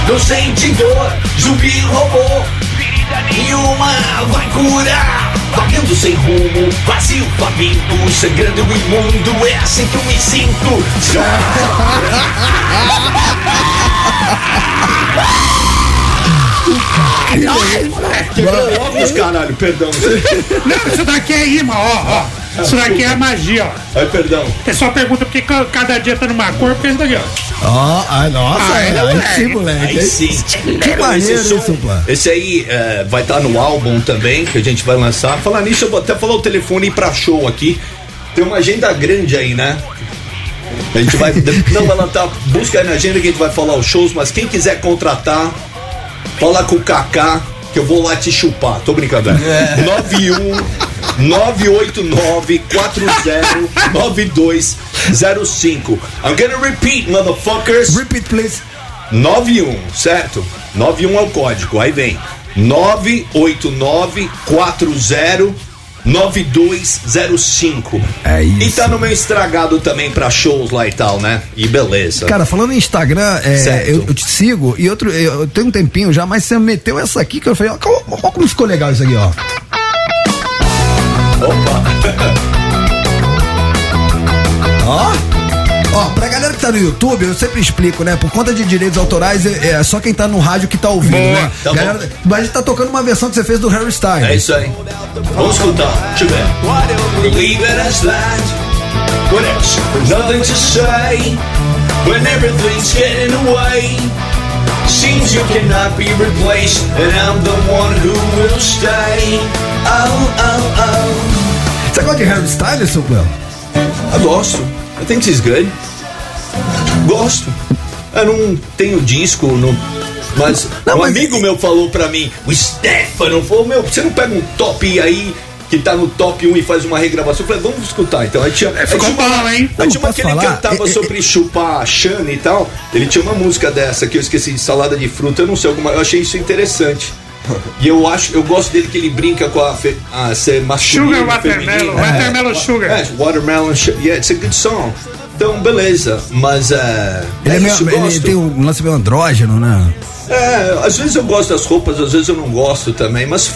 Não sente dor, zumbi robô. E uma vai curar. Vagando sem rumo, vazio, faminto, sangrando o imundo. É assim que eu me sinto. <laughs> Quebrou óculos, caralho, perdão. Não, isso daqui é imã, ó, ó. Isso daqui é magia, ó. Ai, perdão. O pessoal pergunta por que ca- cada dia tá numa cor, porque isso daqui, ó. Ó, ai, nossa, Ah, é, é, aí moleque. sim, moleque. Aí sim. Que maneiro esse, som- isso, esse aí é, vai estar no álbum também, que a gente vai lançar. Falar nisso, eu vou até falar o telefone pra show aqui. Tem uma agenda grande aí, né? A gente vai. <laughs> Não, ela tá. Busca aí na agenda que a gente vai falar os shows, mas quem quiser contratar, fala com o Kaká, que eu vou lá te chupar. Tô brincando, é. 91 989 40 9205. I'm gonna repeat, motherfuckers. Repeat, please. 91, certo? 91 é o código, aí vem 989 40 9205. É isso. E tá no meu estragado também pra shows lá e tal, né? E beleza. Cara, falando em Instagram, é, eu, eu te sigo e outro, eu, eu tenho um tempinho já, mas você meteu essa aqui que eu falei, ó, como ficou legal isso aqui, ó. Ó. Ó, pra galera que tá no YouTube, eu sempre explico, né? Por conta de direitos autorais, é, é só quem tá no rádio que tá ouvindo, Boa, né? tá Galera- mas a gente tá tocando uma versão que você fez do Harry Styles. É isso aí. Vamos escutar. Deixa eu ver. Leave it as that. What else? Nothing to say. When everything's getting away. Seems you cannot be replaced. And I'm the one who will stay. Oh, oh, oh. Você gosta de Harry Styles, seu Cleo? Eu gosto. I think he's good. Gosto. Eu não tenho disco, não. Mas um amigo meu falou pra mim, o Stefano, falou: Meu, você não pega um top aí que tá no top 1 e faz uma regravação? Eu falei: Vamos escutar então. Aí tinha, aí ficou tinha uma, bom, hein? Aí Não, tinha uma que ele cantava É, é, sobre chupar a Xana e tal. Ele tinha uma música dessa que eu esqueci de salada de fruta, eu não sei alguma. Eu achei isso interessante. E eu acho, eu gosto dele que ele brinca com a, fe, a ser masculino. Sugar Watermelon, feminino. Watermelon Sugar. É, Watermelon Sugar. Yeah, it's a good song. Então, beleza. Mas é. Ele, é isso, meio, eu ele tem um lance meio andrógeno, né? É, às vezes eu gosto das roupas, às vezes eu não gosto também, mas.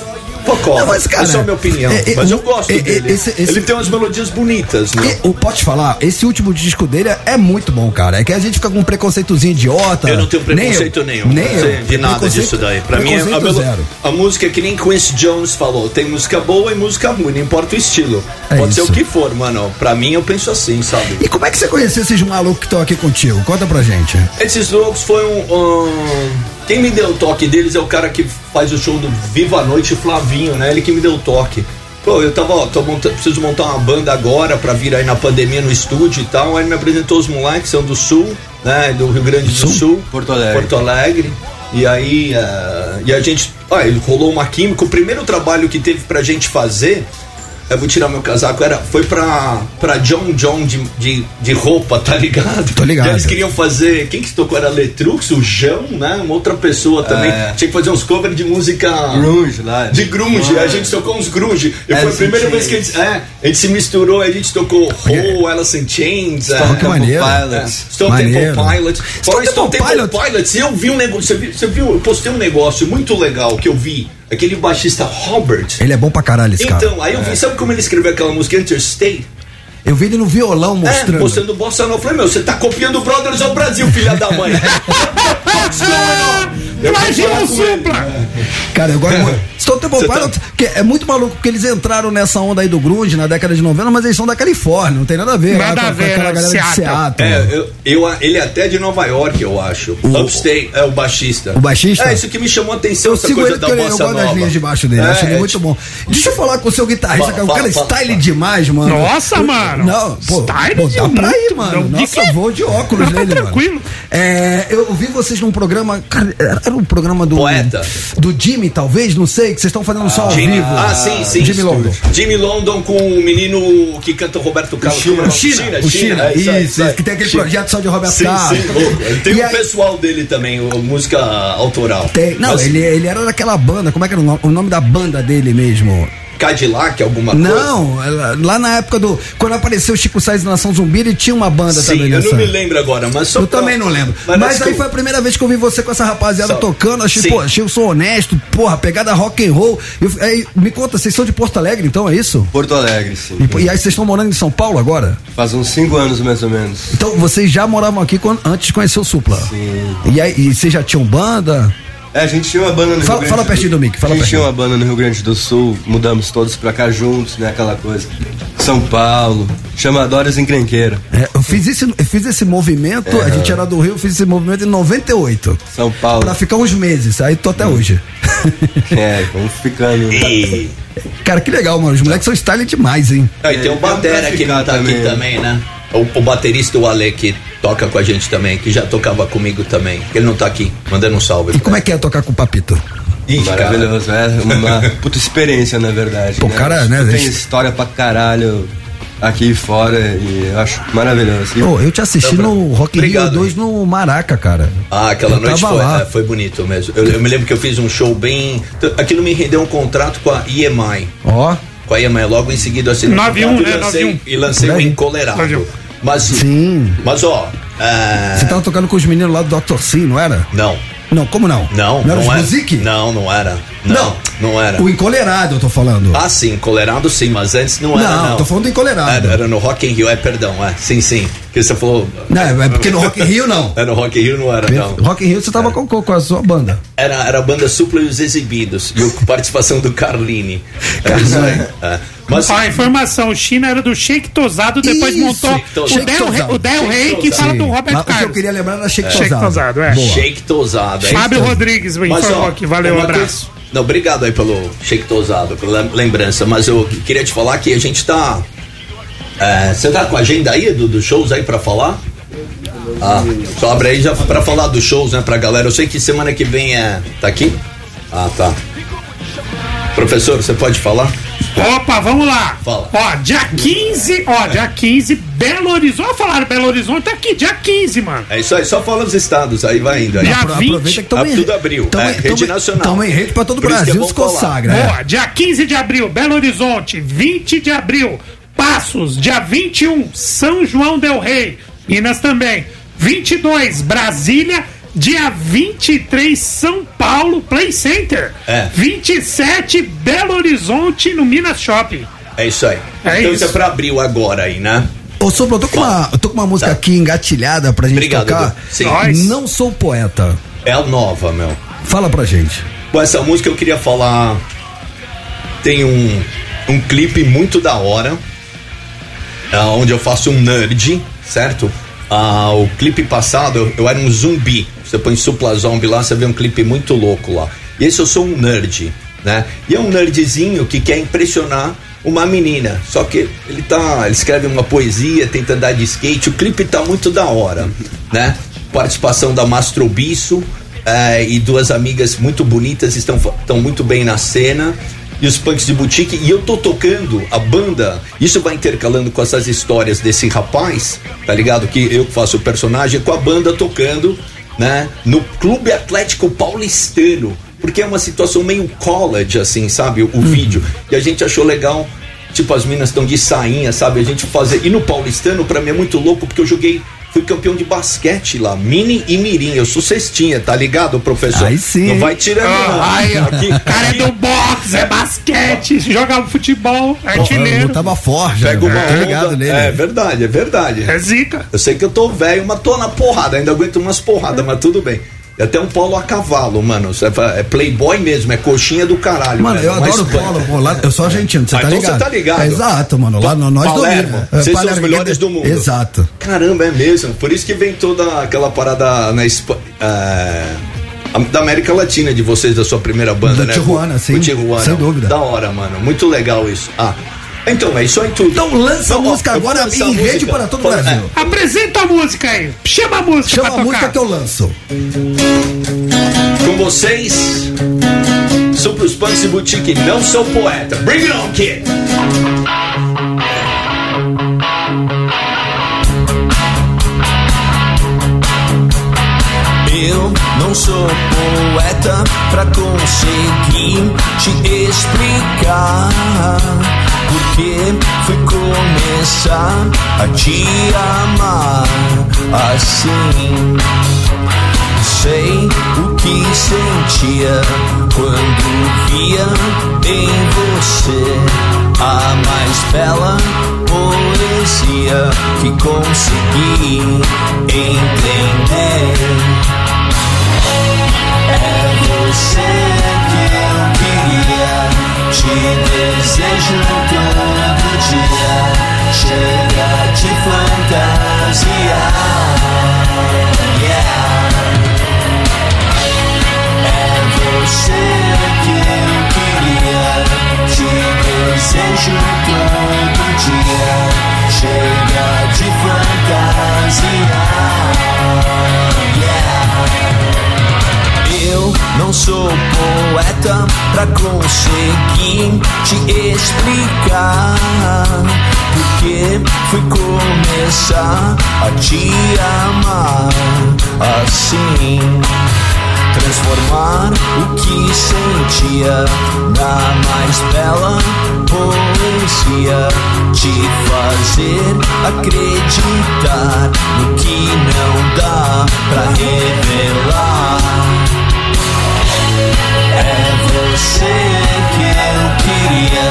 Off. Não, mas, cara, é só a minha opinião. é, é, mas eu gosto é, é, dele. esse- esse- Ele tem umas melodias bonitas, né? E, o, pode te falar, esse último disco dele é- é muito bom, cara. É que a gente fica com um preconceitozinho idiota. Eu não tenho preconceito Nem eu. nenhum. Nem eu. de nada disso daí. Pra mim, a, preconceito melo- a música é que nem Quincy Jones falou: tem música boa e música ruim, não importa o estilo. É Pode ser isso. o que for, mano. Pra mim, eu penso assim, sabe? E como é que você conheceu esses malucos que estão aqui contigo? Conta pra gente. Esses loucos foi um, um- Quem me deu o toque deles é o cara que faz o show do Viva a Noite, Flavinho, né? Ele que me deu o toque. Pô, eu tava, ó, montando, preciso montar uma banda agora pra vir aí na pandemia no estúdio e tal. Aí ele me apresentou os moleques, são do Sul, né? Do Rio Grande do Sul. Porto Alegre. Porto Alegre. E aí, eh, e a gente, ah, ele rolou uma química. O primeiro trabalho que teve pra gente fazer, eu vou tirar meu casaco, era, foi pra, pra John John de, de, de roupa, tá ligado? Tô ligado. E eles queriam fazer, quem que tocou? Era Letrux, o João, né? Uma outra pessoa também. É. Tinha que fazer uns covers de música. Grunge lá. De grunge, a gente tocou uns grunge. E foi a primeira vez que a gente, é, a gente se misturou, a gente tocou Ho, Alice in Chains, Stone é, Temple. Pilots. é, Stone. Temple Pilots. Stone Temple Pilots. Pilots, eu vi um negócio, você viu, você viu, eu postei um negócio muito legal que eu vi, aquele baixista Robert. Ele é bom pra caralho, esse cara. Então, aí eu vi, sabe como ele escreveu aquela música Interstate? Eu vi ele no violão mostrando. É, mostrando bossa nova. Eu falei, meu, você tá copiando o Brothers ao Brasil, filha da mãe. <laughs> Imagina o Supla! Cara, eu gosto muito. Stone Temple Pilots, que é muito maluco, porque eles entraram nessa onda aí do grunge na década de 90, mas eles são da Califórnia, não tem nada a ver. Nada lá, a com- com ver, aquela né? galera de Seattle. Seattle. É, eu, eu- ele é até de Nova York, eu acho. Upstate, é o baixista. O baixista? É, isso que me chamou a atenção, Eu essa sigo coisa ele da porque eu, eu bossa gosto das linhas de baixo dele, É, acho ele é, muito bom. Deixa eu falar com o seu guitarrista, Fala, cara, o fala, cara é fala, style demais, mano. Nossa, Eu- mano. Não, pô, Style pô, dá pra ir, mano. não, Nossa, quê? vou de óculos Tá nele, tranquilo. mano. É, eu vi vocês num programa, cara, era um programa do... Poeta. Do Jimmy, talvez, não sei, que vocês estão fazendo só ao Jimmy- vivo. Ah, sim, sim. Jimmy London. Jimmy London com o menino que canta o Roberto Carlos. China, é o China, China, o China, é, aí, isso, aí. que tem aquele China. projeto só de Roberto sim, Carlos. Sim, louco. Tem E o aí- pessoal dele também, o- música autoral. Tem- não, Mas ele, ele era daquela banda, como é que era o nome, o nome da banda dele mesmo? Cadillac, alguma coisa? Não, lá na época do. Quando apareceu o Chico Sainz na Nação Zumbi, ele tinha uma banda Sim, também eu nessa. não me lembro agora, mas só Eu pra- também não lembro. Mas Mas, aí que- foi a primeira vez que eu vi você com essa rapaziada Só- tocando. Achei, Sim. pô, achei o som honesto, porra, pegada rock and roll. Eu- aí, me conta, vocês são de Porto Alegre, então, é isso? Porto Alegre, sim. E, e aí vocês estão morando em São Paulo agora? Faz uns 5 anos mais ou menos. Então vocês já moravam aqui quando- antes de conhecer o Supla? Sim. E aí, e vocês já tinham banda? É, a gente tinha uma banda no Fala- Rio Grande fala pertinho do mic, fala A gente pertinho. tinha uma banda no Rio Grande do Sul, mudamos todos pra cá juntos, né? Aquela coisa. São Paulo, chama Dórias Encrenqueira. É, eu fiz esse, eu fiz esse movimento, É. a gente era do Rio, eu fiz esse movimento em 98. São Paulo. Pra ficar uns meses, aí tô até hoje. É, vamos ficando. E... Cara, que legal, mano. Os moleques são style demais, hein? Ah, e tem o Batera que não tá aqui também, né? O, o baterista, o Ale, que toca com a gente também, que já tocava comigo também. Ele não tá aqui, mandando um salve. E como é que é tocar com o Papito? Ih, Maravilhoso, é uma <laughs> puta experiência, na verdade. Pô, cara, né, Tem gente? história pra caralho aqui fora e eu acho maravilhoso. Pô, eu te assisti Não, no Rock in Rio obrigado. 2 no Maraca, cara. Ah, aquela Eu noite foi, lá. é, foi bonito mesmo. Eu, eu me lembro que eu fiz um show bem. Aquilo me rendeu um contrato com a EMI. Ó. Com a EMI, logo em seguida eu assinei um 91, contrato e né? lancei, 91. e lancei o aí. Encolerado. Mas, Sim. mas ó. é, Você tava tocando com os meninos lá do Dr. Sim, não era? Não. Não, como não? Não, Não era não era. Não, não era. Não, não, era. O Encolerado, eu tô falando. Ah, sim, Encolerado sim, mas antes não era. Não, Não, tô falando do Encolerado. Era, era no Rock in Rio, é, perdão, é. Sim, sim. Que você falou. Não, é porque no Rock in Rio não. É, no Rock in Rio não era, não. Rock in Rio você tava com, com com a sua banda. Era, era a banda Supla e os Exibidos. E a participação do Carlini. É aí. É. Mas, Ó, a informação, o China era do Shake Tosado, depois Isso, montou Tosado. o Del, Rey, o Del Rey que fala do Roberto Mas o que eu Carlos. queria lembrar era Shake Shake Tosado. Tosado, é. Shake Tosado. é Fábio isso. Rodrigues me Mas, informou ó, aqui, valeu, um uma abraço. Não, obrigado aí pelo Shake Tosado, pela lembrança. Mas eu queria te falar que a gente tá. é, você tá com a agenda aí do- dos shows aí pra falar? Ah, só abre aí já pra falar dos shows, né, pra galera. Eu sei que semana que vem é. Tá aqui? Ah, tá. Professor, você pode falar? Opa, vamos lá. Fala. Ó, dia 15, ó, dia 15, Belo Horizonte. Ó, falaram Belo Horizonte, tá aqui, dia 15, mano. É isso aí, só fala os estados, aí vai indo. Aí. Dia Apro- 20. Aproveita que tamo Ah, em- tudo abriu. tamo é, rede tamo- nacional. Tamo em rede pra todo o é Brasil, bom se consagra. é. Boa, dia 15 de abril, Belo Horizonte. 20 de abril, Passos. Dia 21, São João Del Rei. Minas também. 22, Brasília. Dia 23, São Paulo, Play Center. É. 27, Belo Horizonte, no Minas Shopping. É isso aí. É então isso. é pra abril agora aí, né? Ô, Sopro, eu tô com uma, eu tô com uma música aqui engatilhada pra gente Obrigado, tocar. Sim. Não sou poeta. É a nova, meu. Fala pra gente. Bom, essa música eu queria falar. Tem um, um clipe muito da hora. ah, onde eu faço um nerd, certo? Ah, o clipe passado eu, eu era um zumbi. Você põe Supla Zombie lá, você vê um clipe muito louco lá. E esse eu sou um nerd, né? E é um nerdzinho que quer impressionar uma menina. Só que ele tá. Ele escreve uma poesia, tenta andar de skate. O clipe tá muito da hora, né? Participação da Mastrobiço eh, e duas amigas muito bonitas estão, estão muito bem na cena. E os punks de boutique, e eu tô tocando a banda, isso vai intercalando com essas histórias desse rapaz, tá ligado? Que eu faço o personagem, com a banda tocando, né? No Clube Atlético Paulistano, porque é uma situação meio college, assim, sabe? O, o vídeo. E a gente achou legal, tipo, as minas estão de sainha, sabe? A gente fazer. E no Paulistano, pra mim é muito louco, porque eu joguei fui campeão de basquete lá, mini e mirim. Eu sou cestinha, tá ligado, professor? Aí sim. Não vai tirando, não. Ah, Ai, Aqui- o cara é do boxe, é basquete, joga futebol, é Eu artilheiro. tava forte, Pega uma tô ligado onda. nele. É verdade, é verdade. É zica. Eu sei que eu tô velho, mas tô na porrada, ainda aguento umas porradas, mas tudo bem. E até um polo a cavalo, mano. Fala, É playboy mesmo, é coxinha do caralho. Mano, eu mais adoro polo, pô, lá, eu sou argentino, você Ah, tá então ligado? você tá ligado. É, exato, mano, lá nós Palermo. Vocês são os melhores do mundo. Exato. Caramba, é mesmo. Por isso que vem toda aquela parada na Espa- é, da América Latina de vocês, da sua primeira banda, Do né? Tijuana, sim, o Tijuana. sem dúvida. Da hora, mano. Muito legal isso. Ah, então é isso aí tudo. Então lança a ó, música agora em a rede para todo o Brasil. Apresenta a música aí. Chama a música Chama pra a tocar. música que eu lanço. É, com vocês, Super os Punks e Boutique, não sou poeta. Bring it on, kid! Eu não sou poeta pra conseguir te explicar porque fui começar a te amar assim. Sei o que sentia quando via em você a mais bela poesia que consegui entender. É você queria, te desejo todo dia. Chega de fantasia. Yeah. É você que eu queria, te desejo todo dia. Chega de fantasia. Não sou poeta pra conseguir te explicar porque fui começar a te amar assim transformar o que sentia na mais bela poesia, te fazer acreditar no que não dá pra revelar. Você que eu queria,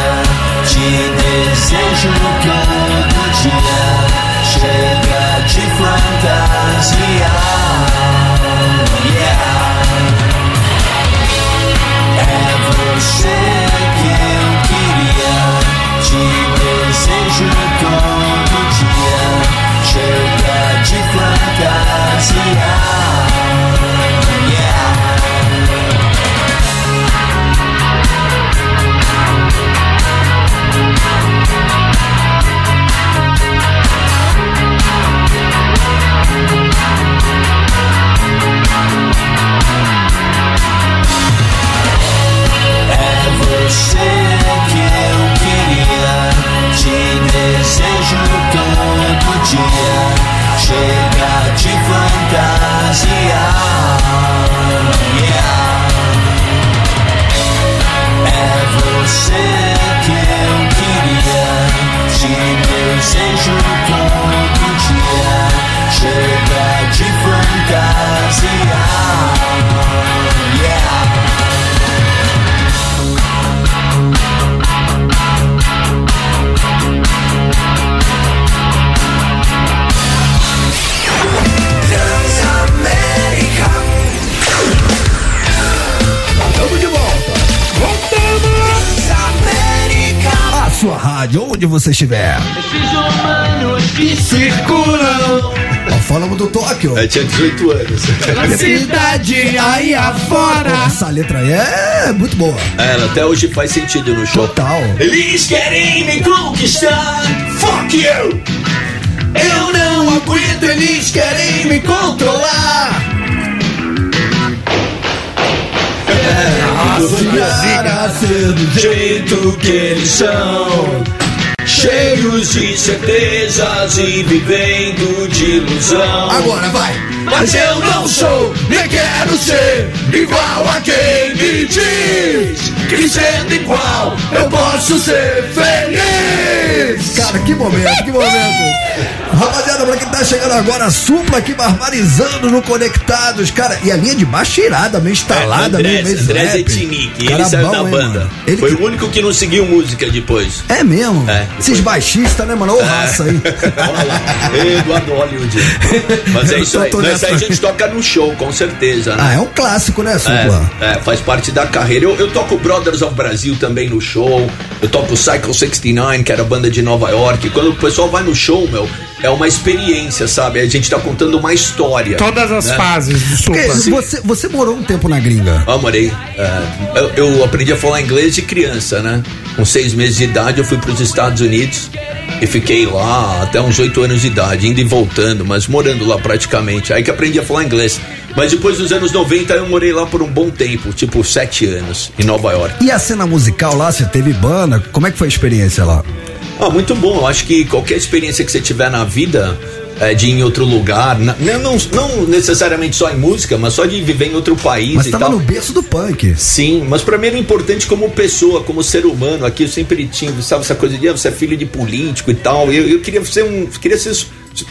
te desejo todo dia. Chega de fantasia. Todo rádio, onde você estiver. Esses humanos que circulam Ó, falamos do Tóquio. Eu tinha 18 anos. Na cidade aí afora. Essa letra aí é muito boa. É, Ela até hoje faz sentido no show. Total. Eles querem me conquistar. Fuck you! Eu não aguento, eles querem me controlar. Cara, ser do jeito que eles são. Cheios de certezas e vivendo de ilusão. Agora vai. Mas eu não sou, nem quero ser igual a quem me diz que sendo igual eu posso ser feliz. Cara, que momento, que momento. Rapaziada, pra quem tá chegando agora, a supla aqui barbarizando no Conectados, cara. E a linha de baixo irada, meio instalada, meio, É, Andrés, meio Andrés rap. Etinick, Cara ele saiu bom, da hein, banda. mano? Ele Foi que- o único que não seguiu música depois. É mesmo? É, Esses baixistas, né, mano? Ô raça aí. <laughs> Eduardo Hollywood. Mas é isso aí. Mas aí a gente toca no show, com certeza, né? Ah, é um clássico, né, supla? É, é, faz parte da carreira. Eu, eu toco Brothers of Brasil também no show. Eu toco Cycle 69, que era a banda de Nova York. Quando o pessoal vai no show, meu, é uma experiência, sabe? A gente tá contando uma história. Todas as né? fases do Porque você, você morou um tempo na gringa. Ah, morei. É, eu, eu aprendi a falar inglês de criança, né? Com seis meses de idade, eu fui para os Estados Unidos e fiquei lá até uns oito anos de idade, indo e voltando, mas morando lá praticamente. Aí que aprendi a falar inglês. Mas depois dos anos 90, eu morei lá por um bom tempo, tipo sete anos, em Nova York. E a cena musical lá, você teve banda? Como é que foi a experiência lá? Ah, muito bom. Eu acho que qualquer experiência que você tiver na vida, é, de ir em outro lugar, não, não, não necessariamente só em música, mas só de viver em outro país Mas e tava tal. no berço do punk. Sim, mas pra mim era importante como pessoa, como ser humano. Aqui eu sempre tinha, sabe, essa coisa de ah, você é filho de político e tal. Eu, eu queria ser um. Queria ser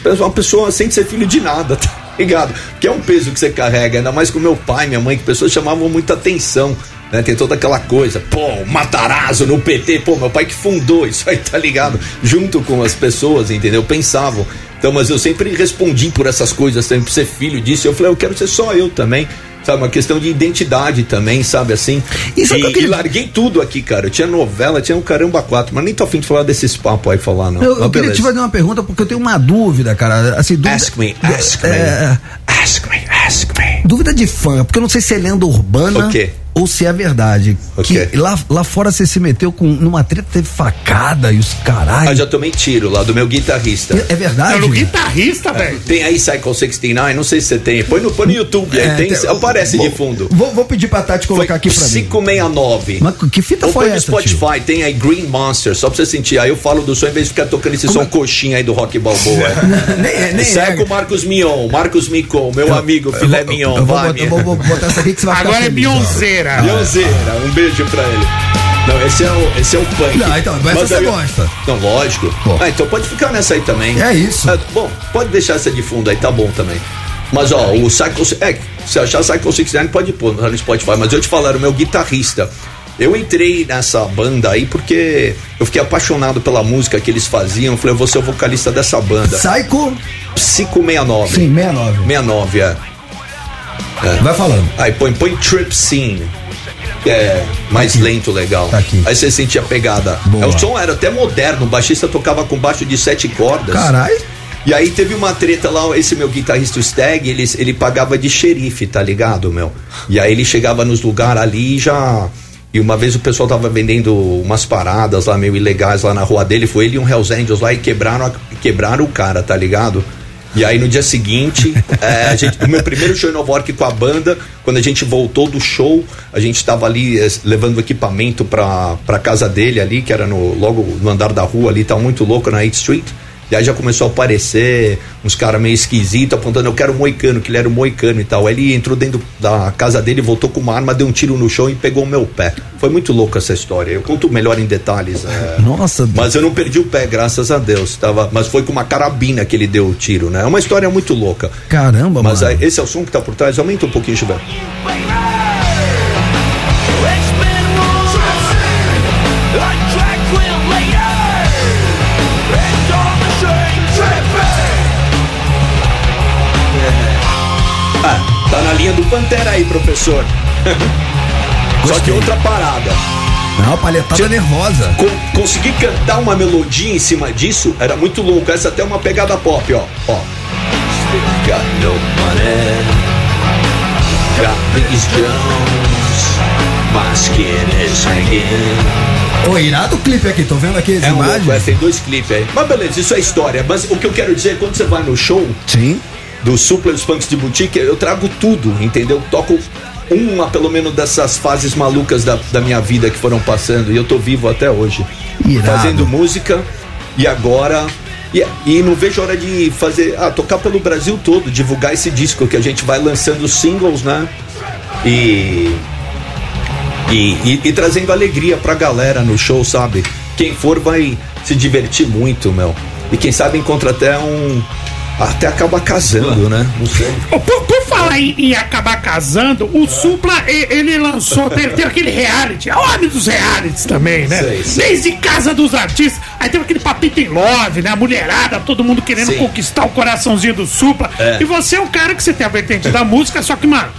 uma pessoa sem ser filho de nada, <laughs> tá ligado? Que é um peso que você carrega, ainda mais com meu pai, minha mãe, que pessoas chamavam muita atenção. Né, tem toda aquela coisa, pô, Matarazzo no PT, pô, meu pai que fundou <laughs> isso aí, tá ligado? Junto com as pessoas, entendeu? Pensavam. Então, mas eu sempre respondi por essas coisas, sempre ser filho disso. Eu falei, eu quero ser só eu também. Sabe, uma questão de identidade também, sabe assim? E E, sabe que eu e larguei tudo aqui, cara. Eu tinha novela, tinha um caramba quatro, mas nem tô afim de falar desses papos aí falar, não. Eu, eu queria te fazer uma pergunta porque eu tenho uma dúvida, cara. Assim, dúvida, Ask me, ask me. É, Ask me, ask me. dúvida de fã, porque eu não sei se é lenda urbana O quê? Ou se é verdade. O que lá, lá fora você se meteu com numa treta, teve facada e os caralho. Ah, já tomei tiro lá do meu guitarrista. É verdade? É no guitarrista, velho. Tem aí Cycle 69, não sei se você tem. Põe no, põe no YouTube, aí É, tem, tem- aparece vou- de fundo. Vou, vou pedir pra Tati colocar aqui pra mim. 569. Mas que fita Ou foi põe no essa, Spotify, tem aí Green Monster, só pra você sentir. Aí eu falo do som em vez de ficar tocando esse som coxinha aí do Rock Balboa. <laughs> nem é, nem Sai é. com o Marcos Mion, Marcos Micon, meu amigo, filé Mignon, Eu vou, botar, eu vou- vou botar essa aqui que você vai Agora é feliz, Beyoncéra, um beijo pra ele. Não, esse é o, esse é o punk. Não, então, Mas você eu- gosta. Não, lógico. Pô. Ah, então pode ficar nessa aí também. É isso. Ah, bom, pode deixar essa de fundo aí, tá bom também. Mas ó, o Cycle. É, se achar Cycle 69 pode pôr no Spotify. Mas eu te falar, o meu guitarrista. Eu entrei nessa banda aí porque eu fiquei apaixonado pela música que eles faziam. Eu falei, eu vou ser o vocalista dessa banda. Psycho? Psycho 69. Sim, 69. 69, é. É. Vai falando. Aí põe, põe Trip Scene. É mais lento, legal. Tá aqui. Aí você sentia a pegada. Boa. É, o som era até moderno, o baixista tocava com baixo de sete cordas. Caralho. E aí teve uma treta lá, esse meu guitarrista o Stag, ele, ele pagava de xerife, tá ligado, meu? E aí ele chegava nos lugares ali e já. E uma vez o pessoal tava vendendo umas paradas lá meio ilegais lá na rua dele, foi ele e um Hells Angels lá e quebraram, a- quebraram o cara, tá ligado? E aí no dia seguinte, <laughs> é, gente- o meu primeiro show em Nova York com a banda, quando a gente voltou do show, a gente tava ali eh, levando o equipamento pra, pra casa dele ali, que era no, logo no andar da rua ali, tava muito louco na 8th Street. E aí já começou a aparecer uns caras meio esquisitos, apontando, eu quero um moicano, que ele era um moicano e tal. Aí ele entrou dentro da casa dele, voltou com uma arma, deu um tiro no chão e pegou o meu pé. Foi muito louco essa história. Eu conto melhor em detalhes. é. <laughs> Nossa. Mas eu não perdi o pé, graças a Deus. Tava, mas foi com uma carabina que ele deu o tiro, né? É uma história muito louca. Caramba, Mas mano. aí, esse é o som que tá por trás. Aumenta um pouquinho, Gilberto. Do Pantera aí, professor. <laughs> Só que outra parada. Não, palhetada nervosa. Con- conseguir cantar uma melodia em cima disso era muito louco. Essa até é uma pegada pop, ó. ó. Got no money. Got these Jones. My skin is hanging. Ô, irado o clipe aqui, tô vendo aqui as É um imagens. louco, é, tem dois clipes aí. Mas beleza, isso é história. Mas o que eu quero dizer é quando você vai no show Sim. Do Supla e os Punks de Boutique, eu trago tudo, entendeu? Toco uma, pelo menos, dessas fases malucas da, da minha vida que foram passando. E eu tô vivo até hoje. Irado. Fazendo música e agora E, e não vejo hora de fazer, ah, tocar pelo Brasil todo, divulgar esse disco que a gente vai lançando singles, né? E e, e, e trazendo alegria pra galera no show, sabe? Quem for vai se divertir muito, meu. E quem sabe encontra até um. Até acaba casando, né? Não sei. Por, por falar em, em acabar casando, o Supla, e- ele lançou, teve, teve aquele reality, a homem dos realities também, né? Sei, sei. Desde Casa dos Artistas, aí teve aquele papito em love, né? A mulherada, todo mundo querendo Sim. conquistar o coraçãozinho do Supla. É. E você é um cara que você tem a vertente da música, só que, mano,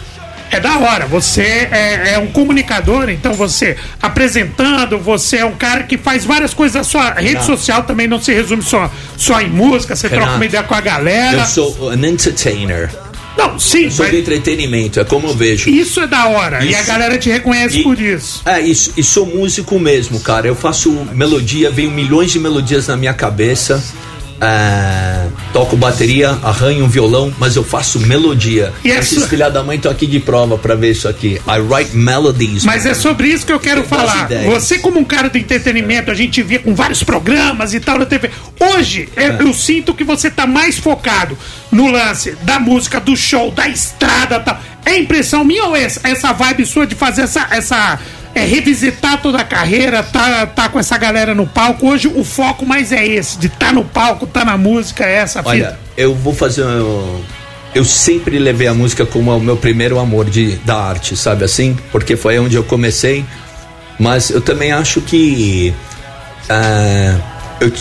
é da hora. Você é, é um comunicador, então você apresentando, você é um cara que faz várias coisas. A sua rede Não. social também não se resume só, só em música, você troca Renato, uma ideia com a galera. Eu sou an entertainer. Não, sim, Eu sou mas- do entretenimento, é como eu vejo. Isso é da hora. E a Isso. galera te reconhece E- por isso. É, isso, e sou músico mesmo, cara. Eu faço melodia, venho milhões de melodias na minha cabeça. É, toco bateria, arranho um violão, mas eu faço melodia. E é Esses su- filha da mãe estão aqui de prova pra ver isso aqui. I write melodies. Mas é sobre isso que eu quero Eu falar. Você, como um cara do entretenimento, a gente via com vários programas e tal na TV. Hoje, eu, É. eu sinto que você tá mais focado no lance da música, do show, da estrada e tal. É impressão minha ou essa, essa vibe sua de fazer essa. essa é, revisitar toda a carreira, tá, tá com essa galera no palco. Hoje o foco mais é esse, de tá no palco, tá na música, é essa Olha, fita. eu vou fazer. um- Eu sempre levei a música como o meu primeiro amor de, da arte, sabe assim? Porque foi onde eu comecei. Mas eu também acho que ah, eu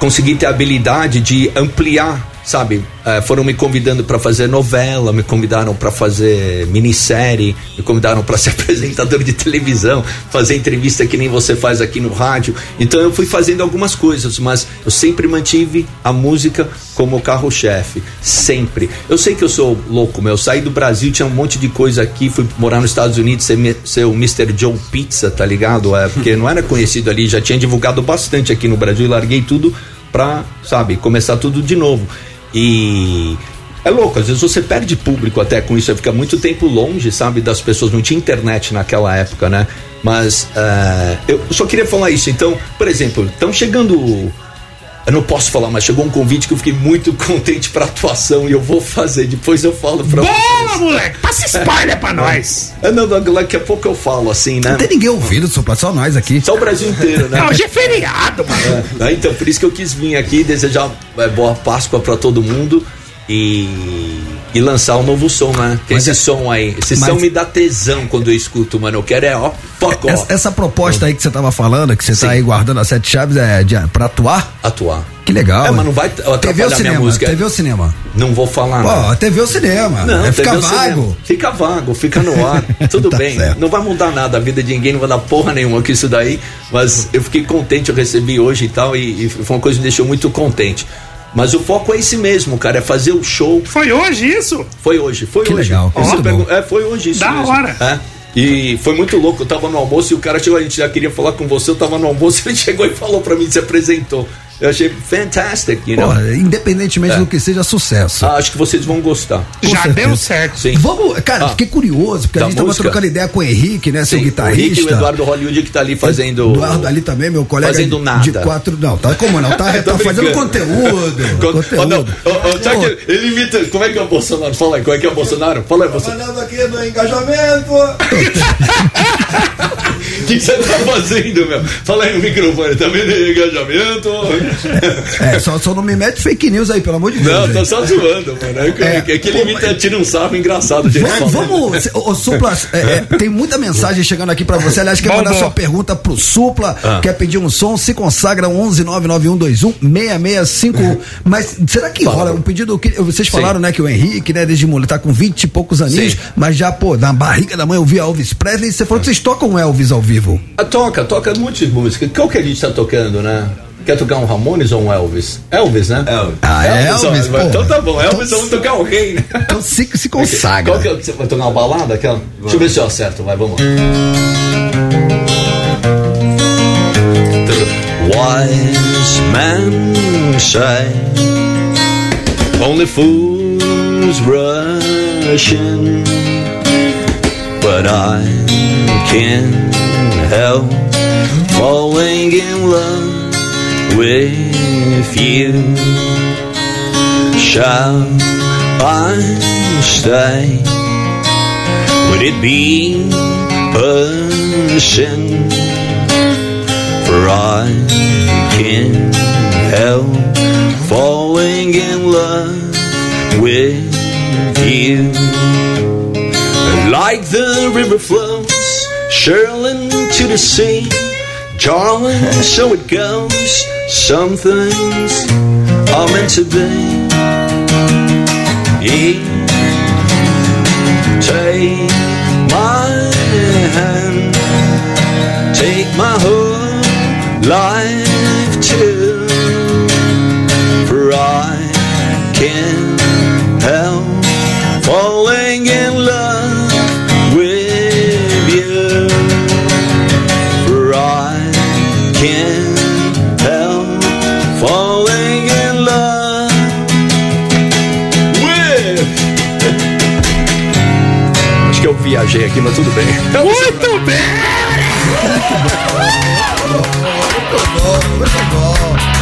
consegui ter a habilidade de ampliar, sabe? Ah, foram me convidando para fazer novela, me convidaram para fazer minissérie, me convidaram para <laughs> ser apresentador de televisão, fazer entrevista que nem você faz aqui no rádio. Então eu fui fazendo algumas coisas, mas eu sempre mantive a música como carro-chefe, sempre. Eu sei que eu sou louco, meu. Eu saí do Brasil, tinha um monte de coisa aqui, fui morar nos Estados Unidos, ser, ser o Mr. Joe Pizza, tá ligado? É, porque não era conhecido ali, já tinha divulgado bastante aqui no Brasil, e larguei tudo pra, sabe, começar tudo de novo. E é louco, às vezes você perde público até com isso, você fica muito tempo longe, sabe, das pessoas. Não tinha internet naquela época, né? Mas eh, eu só queria falar isso. Então, por exemplo, estão chegando. Eu não posso falar, mas chegou um convite que eu fiquei muito <laughs> contente pra atuação e eu vou fazer. Depois eu falo pra Boa, moleque! Passa spoiler pra nós! É, não, daqui a pouco eu falo, assim, né? Não tem ninguém ouvindo, só nós aqui. Só o Brasil inteiro, né? Hoje é feriado, mano. É, então, por isso que eu quis vir aqui desejar é, boa Páscoa pra todo mundo e, e lançar um novo som, né? Que esse som aí, esse mas- som me dá tesão quando eu escuto, mano. Eu quero é, ó, fuck off. Essa, essa proposta aí que você tava falando, que você tá aí guardando as sete chaves, é de, pra atuar? Atuar. Que legal. É, mas não vai TV atrapalhar minha cinema? música. TV ou cinema? Não vou falar Pô, nada. TV ou cinema? Não, é fica TV cinema. vago. Fica vago, fica no ar. <laughs> Tudo Tá bem. certo. Não vai mudar nada a vida de ninguém, não vai dar porra nenhuma com isso daí. Mas eu fiquei contente, eu recebi hoje e tal, e, e foi uma coisa que me deixou muito contente. Mas o foco é esse mesmo, cara, é fazer o show. Foi hoje isso? Foi hoje, foi Que hoje. legal, Você muito pergun- bom. É, foi hoje isso Da mesmo. hora. É. E foi muito louco, eu tava no almoço e o cara chegou, a gente já queria falar com você, eu tava no almoço, <laughs> ele chegou e falou pra mim, se apresentou. Eu achei fantastic, you know? Porra, independentemente É. do que seja sucesso. Ah, acho que vocês vão gostar. Já certeza. deu certo. Sim. Vamos, cara, Ah. fiquei curioso, porque a gente tava música? trocando ideia com o Henrique, né, seu Sim, guitarrista. O Rick e o Eduardo Hollywood que tá ali fazendo. Eduardo ali também, meu colega Fazendo de, nada. de quatro. Não, tá como não? Tá, <laughs> tá fazendo conteúdo. <laughs> Con- conteúdo. Oh, não. Oh, oh, sabe que ele imita. Como é que é o Bolsonaro? Fala aí, como é que é o Bolsonaro? Fala aí, Bolsonaro. Falando aqui do engajamento. <laughs> O que você tá fazendo, meu? Fala aí no microfone, tá vendo engajamento? É, só, só não me mete fake news aí, pelo amor de Deus. Não, tô gente. só zoando, mano. É que, É. é que ele imita, tira um sarro engraçado. de Vamos, vamos ô, Supla, é, é, tem muita mensagem chegando aqui pra você. Aliás, quer Bom, mandar bom. sua pergunta pro Supla, Ah. quer pedir um som, se consagra 11 99121 6651. Mas será que Fala. rola um pedido? que- Vocês Sim. falaram, né, que o Henrique, né, desde moleque, tá com 20 e poucos aninhos, Sim. mas já, pô, na barriga da mãe eu vi Elvis Presley. Você falou que vocês tocam Elvis ao vivo. Ah, toca, toca um monte de música. Qual que a gente tá tocando, né? Quer tocar um Ramones ou um Elvis? Elvis, né? Elvis. Ah, Elvis, ó, pô. Então tá bom, Elvis, vamos tocar o rei, né? Então se, se consagra. Qual que é? Você vai tocar uma balada? Aquela? Deixa eu ver se eu acerto, vai, vamos lá. Wise men say only fools rush in, but I can't help falling in love with you. Shall I stay? Would it be a sin? For I can't help falling in love with you. Like the river flows, Sherlin to the sea. Darling, so it goes. Some things are meant to be. Yeah. Take my hand, take my whole life too. For I can't viajei aqui, mas tudo bem. Muito bem!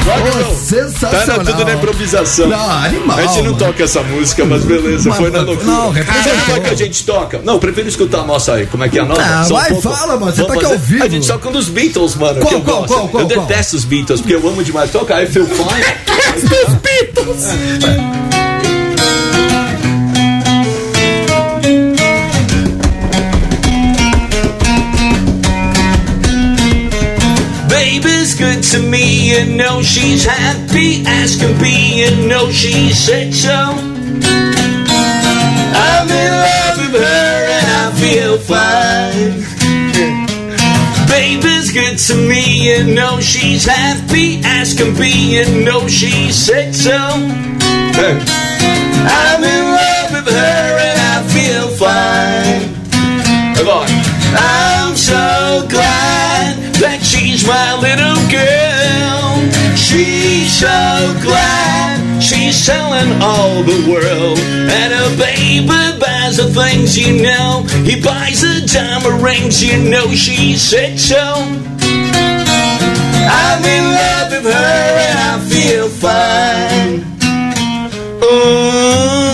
Pô, sensacional. Tá tudo na improvisação. Não, animal, A gente não mano. toca essa música, mas beleza, Mas- foi na loucura. não, representou. Como é que a gente toca? Não, prefiro escutar a nossa aí. Como é que é a nossa? Ah, Só um vai, pouco. fala, mano, você tá aqui ao vivo. A gente toca um dos Beatles, mano. Qual, que eu qual, gosto. qual, qual, Eu qual? detesto os Beatles, porque eu amo demais. Toca I Feel Fine. Dos Beatles! You know she's happy as can be, you know she said so. I'm in love with her and I feel fine. Baby's good to me, you know she's happy as can be, you know she said so. I'm in love with her and I feel fine. Agora. I'm so glad that she's my little girl. So glad she's telling all the world. And her baby buys the things you know. He buys the diamond rings, you know she said so. I'm in love with her and I feel fine. Ooh,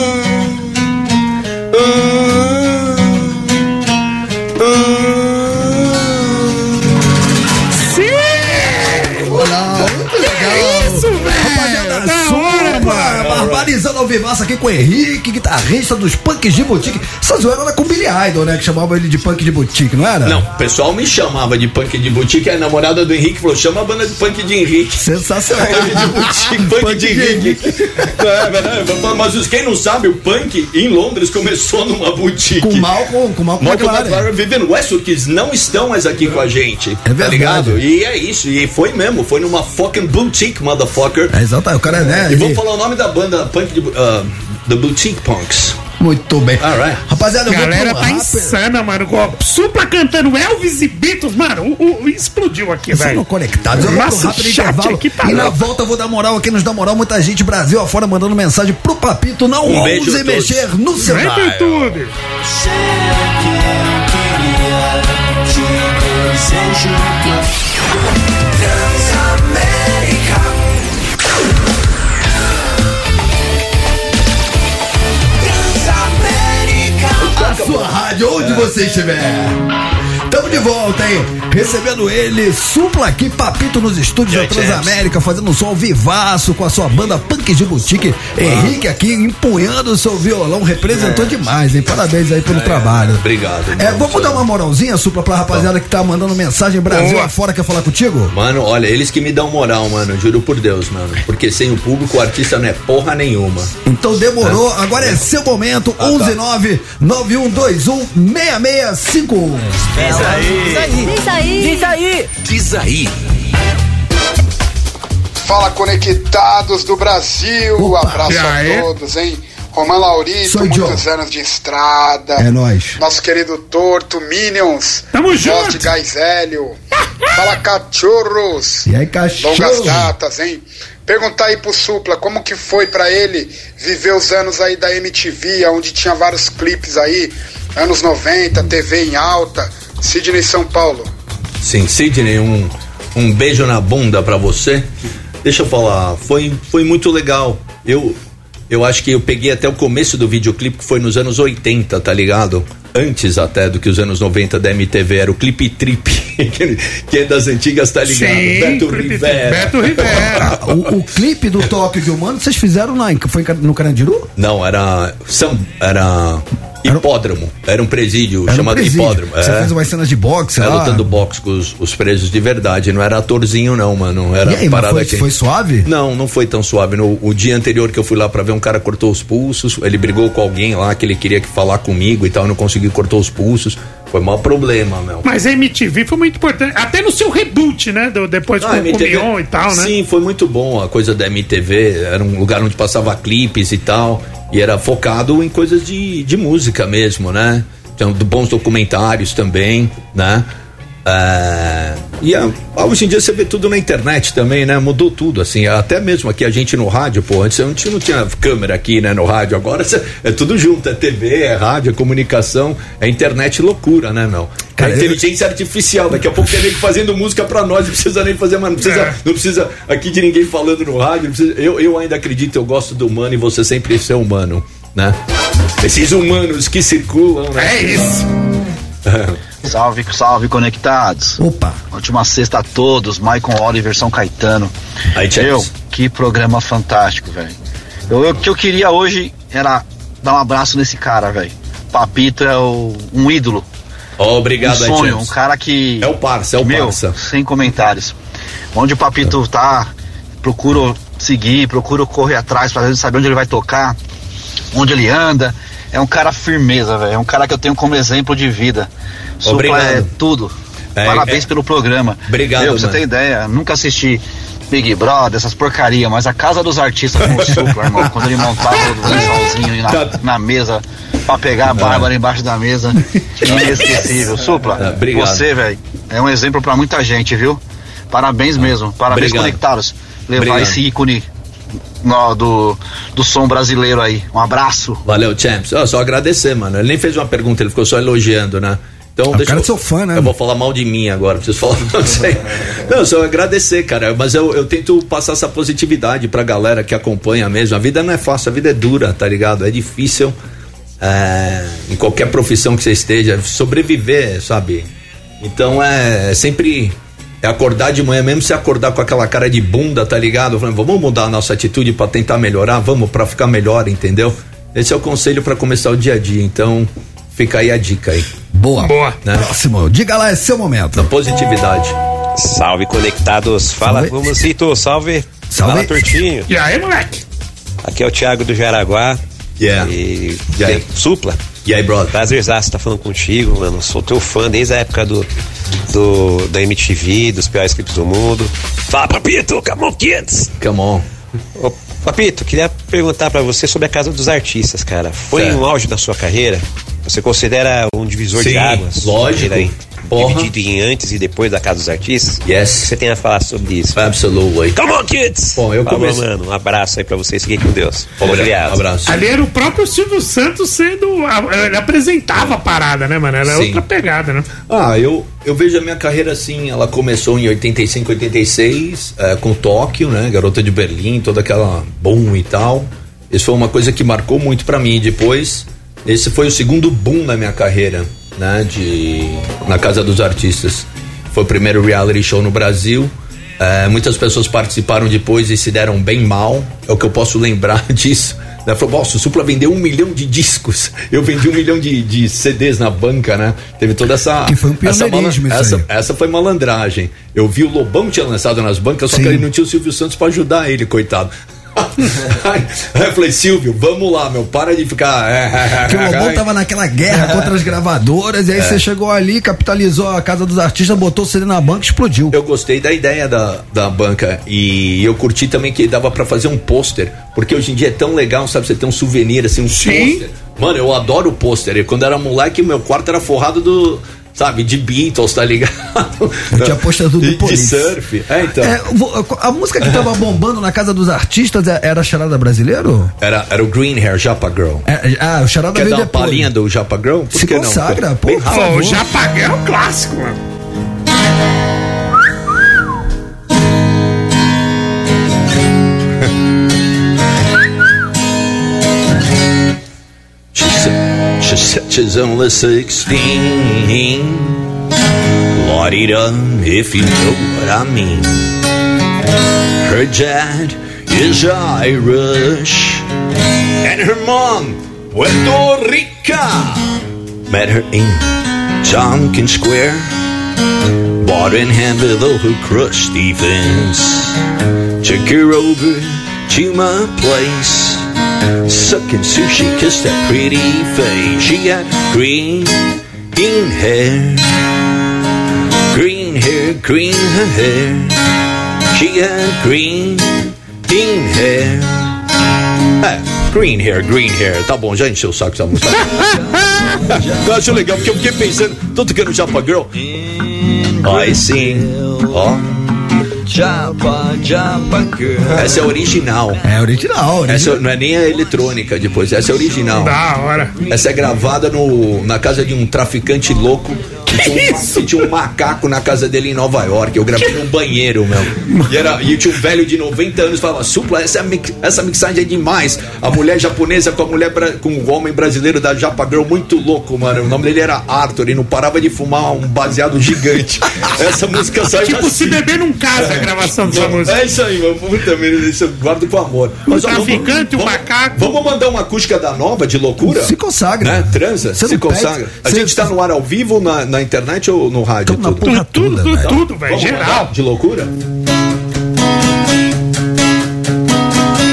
vivaço aqui com o Henrique, guitarrista dos punks de boutique. Essa zoeira era com o Billy Idol, né? Que chamava ele de punk de boutique, não era? Não, o pessoal me chamava de punk de boutique. A namorada do Henrique falou: chama a banda de punk de Henrique. Sensacional. Punk de boutique, punk, de Henrique. <laughs> É, verdade. Mas os- quem não sabe, o punk em Londres começou numa boutique. Com o Malcolm, com o Malcolm Malcolm McLaren. McLaren vivendo Westwood, que eles não estão mais aqui com a gente. É Tá verdade. ligado? E é isso. E foi mesmo. Foi numa fucking boutique, motherfucker. É exato, o cara é, né? E ele- vamos falar o nome da banda punk de. Uh, The Boutique Punks. Muito bem. Alright. Rapaziada, eu vou Galera pro tá rap. insana, mano. Com a Supla cantando Elvis e Beatles, mano. O, o- explodiu aqui, Vocês velho. não conectados. Eu vou Nossa, rápido chat intervalo. aqui tá e na louco. volta eu vou dar moral aqui, nos dá moral. Muita gente Brasil afora mandando mensagem pro Papito. Não Um ouse a todos. mexer no seu Vem pro rádio, onde você estiver. Tamo de volta, hein? Recebendo ele, supla aqui, Papito nos estúdios da Transamérica, fazendo um som vivaço com a sua banda Punk de Boutique. Henrique aqui empunhando o seu violão, representou demais, hein? Parabéns aí pelo trabalho. Obrigado. É, vamos dar uma moralzinha, supla, pra rapaziada que tá mandando mensagem Brasil Boa. afora, quer falar contigo? Mano, olha, eles que me dão moral, mano. Juro por Deus, mano. Porque sem o público, o artista não é porra nenhuma. Então demorou, agora é seu momento. 119 9121 6651. Diz aí. Diz aí. Diz aí. Diz aí. Fala conectados do Brasil, Opa. abraço a todos, hein? Roman Laurito, Sou muitos Joe. anos de estrada. É nóis. Nosso querido Torto, Minions. Tamo Voz junto. de Gás Hélio. Fala cachorros. E aí, cachorro? Longas datas, hein? Perguntar aí pro Supla como que foi pra ele viver os anos aí da MTV, onde tinha vários clipes aí, anos 90, TV em alta. Sidney São Paulo. Sim, Sidney, um, um beijo na bunda pra você. deixa eu falar, foi, foi muito legal. Eu, eu acho que eu peguei até o começo do videoclipe, que foi nos anos 80, tá ligado? Antes até do que os anos 90 da MTV, era o Clipe Trip, <laughs> que- é das antigas, tá ligado? Sim, Beto Rivera. Beto Rivera. <laughs> o, o clipe do Tóquio de Humano vocês fizeram lá, em- foi no Carandiru? Não, era. Sam, era. Hipódromo. Era um presídio Era um chamado presídio. hipódromo. Você é. fez umas cenas de boxe É, lá. lutando boxe com os, os presos de verdade. Não era atorzinho, não, mano. Era E aí, mas parada foi- foi suave? Não, não foi tão suave. No o dia anterior que eu fui lá pra ver, um cara cortou os pulsos. Ele brigou com alguém lá que ele queria que falar comigo e tal. Eu não consegui cortar os pulsos. Foi maior problema, meu. Mas a MTV foi muito importante. Até no seu reboot, né? Do, depois Ah, com o MTV Mion e tal, né? Sim, foi muito bom a coisa da MTV. Era um lugar onde passava clipes e tal. E era focado em coisas de, de música mesmo, né? Tinha bons documentários também, né? É, e a- hoje em dia você vê tudo na internet também, né? Mudou tudo, assim. Até mesmo aqui a gente no rádio, pô. Antes a gente não tinha câmera aqui, né? No rádio. Agora cê- é tudo junto. É TV, é rádio, é comunicação, é internet loucura, né, meu? Cara, é inteligência artificial. Daqui a pouco tem nego fazendo música pra nós. Não precisa nem fazer, mano. Não precisa, É. não precisa aqui de ninguém falando no rádio. não precisa- eu, eu ainda acredito, eu gosto do humano e você sempre ser humano, né? Esses humanos que circulam, né? É isso. <laughs> Salve, salve, conectados. Opa. Última sexta a todos, Maicon Oliver, São Caetano. Aí, Eu, que programa fantástico, velho. Eu- O que eu queria hoje era dar um abraço nesse cara, velho. Papito é o- um ídolo. Obrigado, um sonho, um cara que. É o parça, é o meu, parça. Sem comentários. Onde o Papito tá, procuro seguir, procuro correr atrás pra saber onde ele vai tocar, onde ele anda. É um cara firmeza, velho. É um cara que eu tenho como exemplo de vida. Supla Obrigado. é tudo. É, Parabéns é. pelo programa. Obrigado, Eu, pra você ter ideia, nunca assisti Big Brother, essas porcaria, mas a Casa dos Artistas com <laughs> o Supla, irmão, quando ele montava o lençolzinho <laughs> na, na mesa pra pegar a Bárbara embaixo da mesa, <laughs> inesquecível. Supla, Ah, obrigado. você, velho, é um exemplo pra muita gente, viu? Parabéns mesmo, parabéns Obrigado. conectados. Levar Obrigado. esse ícone no- do, do som brasileiro aí. Um abraço. Valeu, Champs. Ó, só agradecer, mano. Ele nem fez uma pergunta, ele ficou só elogiando, né? Então, o deixa cara eu, é seu fã, né? Eu vou falar mal de mim agora, preciso falar <laughs> mal de você. Não, só agradecer, cara. Mas eu, eu tento passar essa positividade pra galera que acompanha mesmo. A vida não é fácil, a vida é dura, tá ligado? É difícil. é, em qualquer profissão que você esteja, sobreviver, sabe? Então é, é sempre. É acordar de manhã, mesmo se acordar com aquela cara de bunda, tá ligado? Falando, vamos mudar a nossa atitude pra tentar melhorar, vamos pra ficar melhor, entendeu? Esse é o conselho pra começar o dia a dia. Então, fica aí a dica aí. Boa. Boa. Né? Próximo. Diga lá, é seu momento. Da positividade. Salve, conectados. Fala, Salve. Gomosito. Salve. Salve. Fala, Tortinho. E aí, moleque? Aqui é o Thiago do Jaraguá. Yeah. E, E aí? Supla. E aí, brother? Prazerzaço tá falando contigo, mano. Sou teu fã desde a época do, do da MTV, dos piores clipes do mundo. Fala, Papito, come on, kids! Come on. Ô, Papito, queria perguntar pra você sobre a Casa dos Artistas, cara. Foi Certo. um auge da sua carreira? Você considera um divisor Sim, de águas? lógico. Porra. Dividido em antes e depois da Casa dos Artistas? Yes. Você tem a falar sobre isso? Absolutely. Come on, kids! Bom, eu Falou, comecei- mano. Um abraço aí pra vocês. Fiquem com Deus. Obrigado. Obrigado. Abraço. Ali era o próprio Silvio Santos sendo. Ele apresentava a parada, né, mano? Era Sim. outra pegada, né? Ah, eu, eu vejo a minha carreira assim, ela começou em 85, 86, eh, com Tóquio, né? Garota de Berlim, toda aquela boom e tal. Isso foi uma coisa que marcou muito pra mim. Depois, esse foi o segundo boom na minha carreira, né? De, na Casa dos Artistas. Foi o primeiro reality show no Brasil. Eh, muitas pessoas participaram depois e se deram bem mal. É o que eu posso lembrar <laughs> disso. Né? Falou, nossa, o Supla vendeu um milhão de discos. <laughs> Eu vendi um milhão de, de CDs na banca, né? Teve toda essa. Que foi um essa, essa, essa foi malandragem. Eu vi o Lobão tinha lançado nas bancas, só Sim. que ele não tinha o Silvio Santos pra ajudar ele, coitado. Aí eu falei, Silvio, vamos lá, meu, para de ficar. Porque o Lobão tava naquela guerra contra as gravadoras, e aí É. você chegou ali, capitalizou a casa dos artistas, botou o CD na banca e explodiu. Eu gostei da ideia da, da banca e eu curti também que dava pra fazer um pôster, porque hoje em dia é tão legal, sabe, você ter um souvenir assim, um pôster. Mano, eu adoro pôster. Quando era moleque, meu quarto era forrado do, sabe, de Beatles, tá ligado? Eu tinha pôster do, de, de surf. É, então. É, a música que tava bombando na casa dos artistas é- era Charada Brasileiro? Era, era o Green Hair Japa Girl. É, ah, o Charada Quer dar uma depois. palhinha do Japa Girl? Por Se que não? consagra, pô, Bem por rápido. favor. Pô, o Japagué é um clássico, mano. She's only 16. Lordy-dum, if you know what I mean. Her dad is Irish, and her mom, Puerto Rica. Met her in Tompkins Square, bought and handed all her crusty things. Took her over to my place, sucking sushi, kissed that pretty face. She got green, green hair, green hair, green hair. She got green, green hair. É, green hair, green hair. Tá bom, já encheu o saco essa música. <laughs> Eu acho legal, porque eu fiquei pensando, tô tocando Japa Girl. Aí sim, ó. Japa, Japa Girl. Essa é original. É original, original. Essa não é nem a eletrônica depois, essa é original. Da hora. Essa é gravada no, na casa de um traficante louco tinha, um, tinha um macaco na casa dele em Nova York. Eu gravei num banheiro, meu. E, era, e tinha um velho de 90 anos falava: Supla, essa, é mix- essa mixagem é demais. A mulher japonesa com a mulher bra- com o homem brasileiro da Japa Girl, muito louco, mano. O nome dele era Arthur e não parava de fumar um baseado gigante. <laughs> Essa música saiu Tipo, se beber não casa a gravação dessa música. É isso aí, mano. Puta merda, isso eu guardo com amor. Mas, ó, vamos- traficante, o vamos- macaco. Vamos mandar uma acústica da nova de loucura? Se consagra. Né? Transa? Você se não pede- consagra. A você- gente tá no ar ao vivo, na, na internet ou no rádio? porra Tudo, tudo, velho. tudo, velho. Geral. De loucura?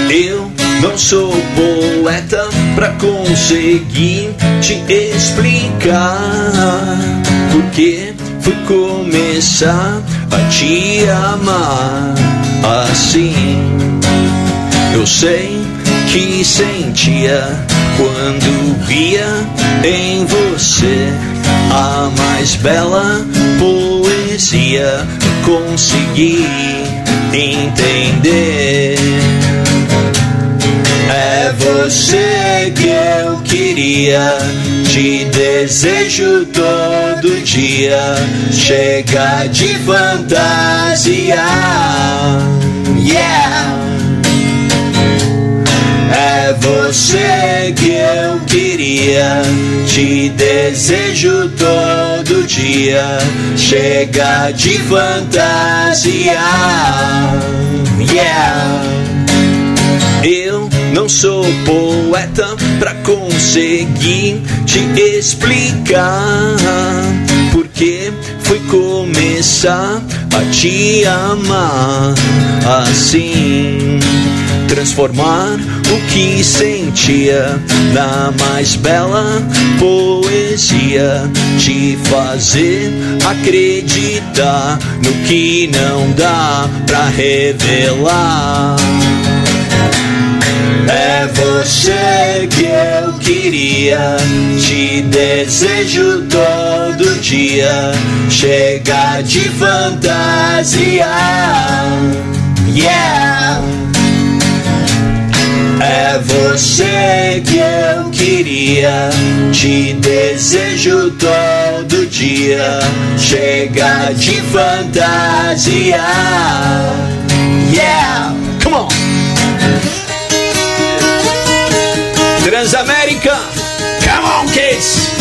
Eu não sou poeta pra conseguir te explicar porque fui começar a te amar assim. Eu sei que sentia quando via em você a mais bela poesia. Consegui entender. É você que eu queria, te desejo todo dia. Chega de fantasia. Yeah! É você que eu queria, te desejo todo dia. Chega de fantasia. Yeah! Eu não sou poeta pra conseguir te explicar porque fui começar a te amar assim. Transformar o que sentia na mais bela poesia. Te fazer acreditar no que não dá pra revelar. É você que eu queria, te desejo todo dia. Chega de fantasia. Yeah! É você que eu queria, te desejo todo dia. Chega de fantasia. Yeah! Come on! Transamérica! Come on, kids!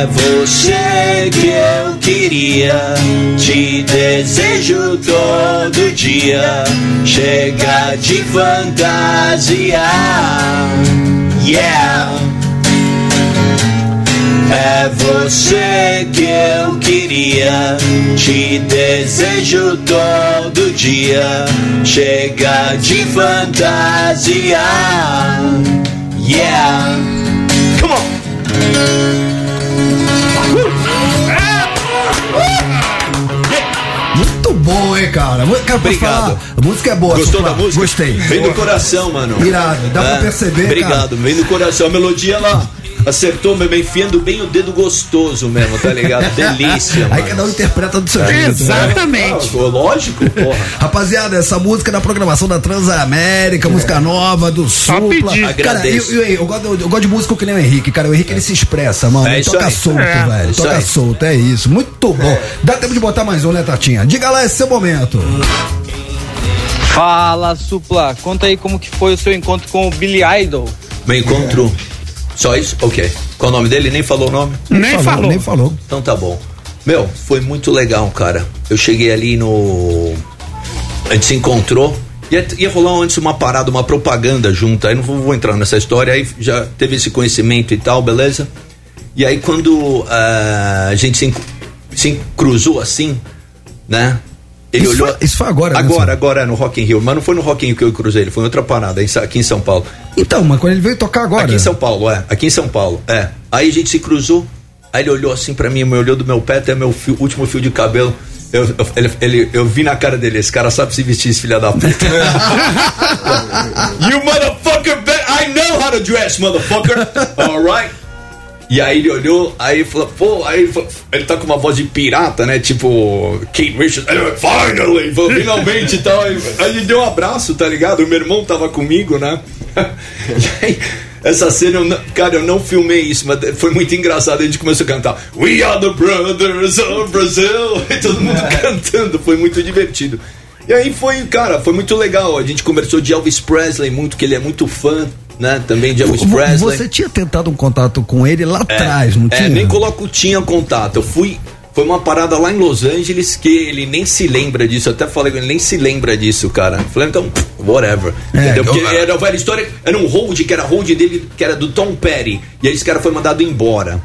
É você que eu queria, te desejo todo dia. Chega de fantasia. Yeah! É você que eu queria, te desejo todo dia. Chega de fantasia. Yeah! Come on! Cara? Cara, Obrigado. A música é boa. Gostou Supla. da música? Gostei. Vem do coração, mano. Irado, dá pra perceber, Obrigado, vem do coração. A melodia ela acertou, meu, enfiando bem o dedo gostoso mesmo, tá ligado? <laughs> Delícia, Aí cada um interpreta do seu jeito. né? Exatamente. Ah, lógico, porra. Rapaziada, essa música é da programação da Transamérica, música nova, do Supla. pedir. Cara, eu, eu, eu, gosto, eu gosto de música que nem o Henrique, cara. O Henrique ele se expressa, mano. É toca aí. solto, É, velho. isso Toca aí. solto, é isso. Muito bom. Dá tempo de botar mais um, né, Tatinha? Diga lá esse seu momento. Fala, Supla. Conta aí como que foi o seu encontro com o Billy Idol. Meu encontro. Só isso? Ok. Qual o nome dele? Nem falou o nome? Nem falou, falou. Nem falou. Então tá bom. Meu, foi muito legal, cara. Eu cheguei ali no. A gente se encontrou. Ia, ia rolar antes uma parada, uma propaganda junto. Aí não vou, vou entrar nessa história. Aí já teve esse conhecimento e tal, beleza? E aí quando uh, a gente se, se cruzou assim, né? Ele Isso olhou. foi- isso foi agora, né, Agora, Sam? agora no Rock in Rio. Mas não foi no Rock in Rio que eu cruzei, ele foi em outra parada, aqui em São Paulo. Então, mas quando ele veio tocar agora. Aqui em São Paulo, é. Aqui em São Paulo, é. Aí a gente se cruzou, aí ele olhou assim pra mim, me olhou do meu pé até meu fio- último fio de cabelo. Eu, eu, ele, ele- eu vi na cara dele, esse cara sabe se vestir, esse filho da puta. <laughs> you motherfucker, I know how to dress, motherfucker. Alright? E aí ele olhou, aí falou, pô, aí ele, falou- ele tá com uma voz de pirata, né? Tipo, Kate Richards, finally, finalmente e tal. Aí aí ele deu um abraço, tá ligado? O meu irmão tava comigo, né? <laughs> E aí, essa cena, eu não- cara, eu não filmei isso, mas foi muito engraçado. A gente começou a cantar We are the brothers of Brazil. <laughs> E todo mundo cantando, foi muito divertido. E aí foi, cara, foi muito legal. A gente conversou de Elvis Presley muito, que ele é muito fã, né? Também de Elvis Presley. Você tinha tentado um contato com ele lá atrás, não É, tinha? nem coloco tinha contato. Eu fui. Foi uma parada lá em Los Angeles que ele nem se lembra disso. Eu até falei com ele, nem se lembra disso, cara. Eu Falei, então, whatever. É, Entendeu? Porque eu- era, era história. Era um hold que era hold dele, que era do Tom Petty. E aí esse cara foi mandado embora.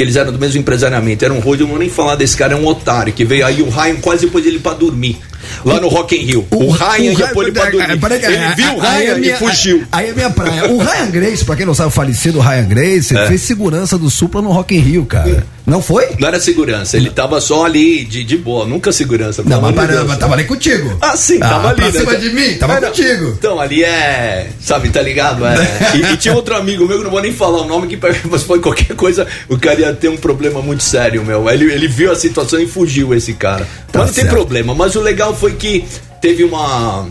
Que eles eram do mesmo empresariamento. Era um eu não vou nem falar desse cara, é um otário. Que veio aí o Ryan quase pôs ele pra dormir. Lá no Rock in Rio. O, Ryan ia pôr ele pra dormir. Ele viu o aí é Ryan e fugiu. Aí é minha praia. O Ryan Grace, pra quem não sabe, o falecido Ryan Grace, É. fez segurança do Supla no Rock in Rio, cara. Não foi? Não era segurança, ele tava só ali de, de boa, nunca segurança. Não, mas, para- mas tava ali contigo. Ah, sim, Ah, tava ali. pra né? cima de mim, tava não, contigo. Então, ali é. Sabe, tá ligado? É. <laughs> E, e tinha outro amigo meu, que não vou nem falar o nome, que mas <laughs> foi qualquer coisa, o cara ia ter um problema muito sério, meu. Ele, ele viu a situação e fugiu, esse cara. Tá mas não tem problema. Mas o legal foi que teve uma.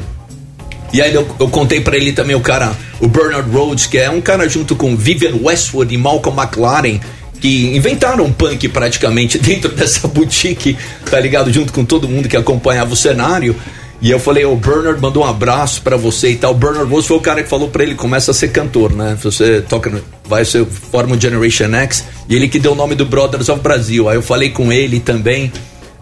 E aí eu, eu contei pra ele também o cara, o Bernard Rhodes, que é um cara junto com Vivian Westwood e Malcolm McLaren, que inventaram punk praticamente <laughs> dentro dessa boutique, tá ligado? Junto com todo mundo que acompanhava o cenário. E eu falei, o Bernard mandou um abraço pra você e tal. O Bernard Rhodes foi o cara que falou pra ele, começa a ser cantor, né? Você toca, vai ser, forma o Generation X. E ele que deu o nome do Brothers of Brasil. Aí eu falei com ele também.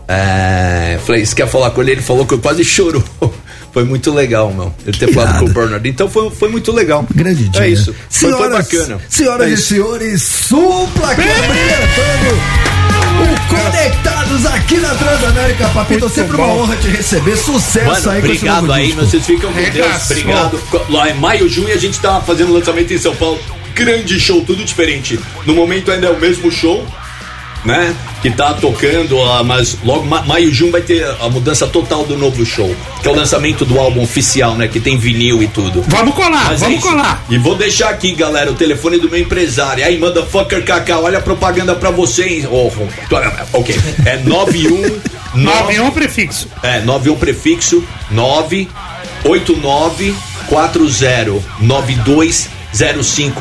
É, falei, você quer falar com ele? Ele falou que eu quase chorou. <laughs> Foi muito legal, meu. Ele ter falado com o Bernard. Então foi, foi muito legal. Grande dia. É isso. Foi, foi Senhoras, bacana. senhoras É e senhores, Supla aqui brilhantando o Conectados aqui na Transamérica, Papito. Sempre uma bom. honra te receber. Sucesso Mano, aí com esse obrigado novo aí, disco. vocês ficam com Deus, obrigado. Lá em maio, junho a gente tá fazendo lançamento em São Paulo. Grande show, tudo diferente. No momento ainda é o mesmo show, né? Que tá tocando, ah, mas logo ma- maio, junho vai ter a mudança total do novo show. Que é o lançamento do álbum oficial, né? Que tem vinil e tudo. Vamos colar, Mas é vamos isso. colar. E vou deixar aqui, galera, o telefone do meu empresário. Aí, motherfucker Cacá, olha a propaganda pra vocês. Oh, ok. É 91 91 <laughs> prefixo. é, 91 prefixo 989409205.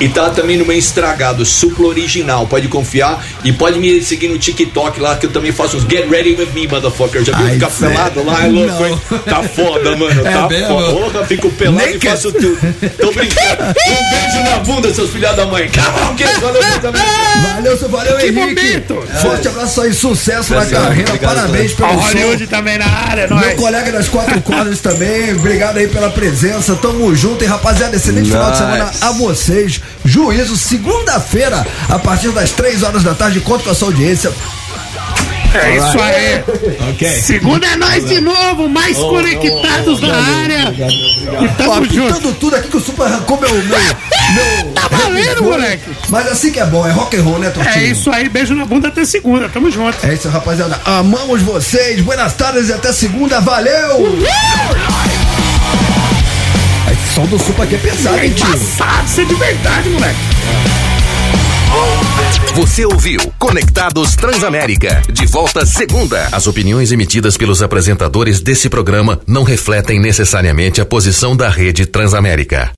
E tá também no meu estragado, supla original. Pode confiar. E pode me seguir no TikTok lá, que eu também faço uns Get Ready With Me, motherfucker. Já viu ficar pelado lá? É louco, hein? Tá foda, mano. É tá mesmo? foda. Porra, fico pelado Naked. e faço tudo. Tô brincando. Um beijo na bunda, seus filhos da mãe. Kids. Valeu. Valeu, seu valeu, Que Henrique. momento. Forte abraço aí, sucesso na Obrigado, carreira. obrigado, Parabéns pelo show. Hollywood também na área, Meu nós. colega das quatro cordas também, obrigado aí pela presença, tamo junto e rapaziada, excelente final de Nice. A vocês. Juízo, segunda-feira, a partir das três horas da tarde, conto com a sua audiência. É isso aí. Ok. Segunda é nós de novo, mais conectados na área. E Ó, tamo junto. tudo aqui que o Super arrancou meu. meu, meu Tá valendo, moleque. Mas assim que é bom, é rock and roll, né, Tortinho? É isso aí, beijo na bunda até segunda. Tamo junto. É isso, rapaziada. Amamos vocês. Buenas tardes e até segunda. Valeu! Esse som do Supla aqui é pesado, É hein, tio? embaçado, isso é de verdade, moleque. Você ouviu Conectados Transamérica. De volta segunda. As opiniões emitidas pelos apresentadores desse programa não refletem necessariamente a posição da rede Transamérica.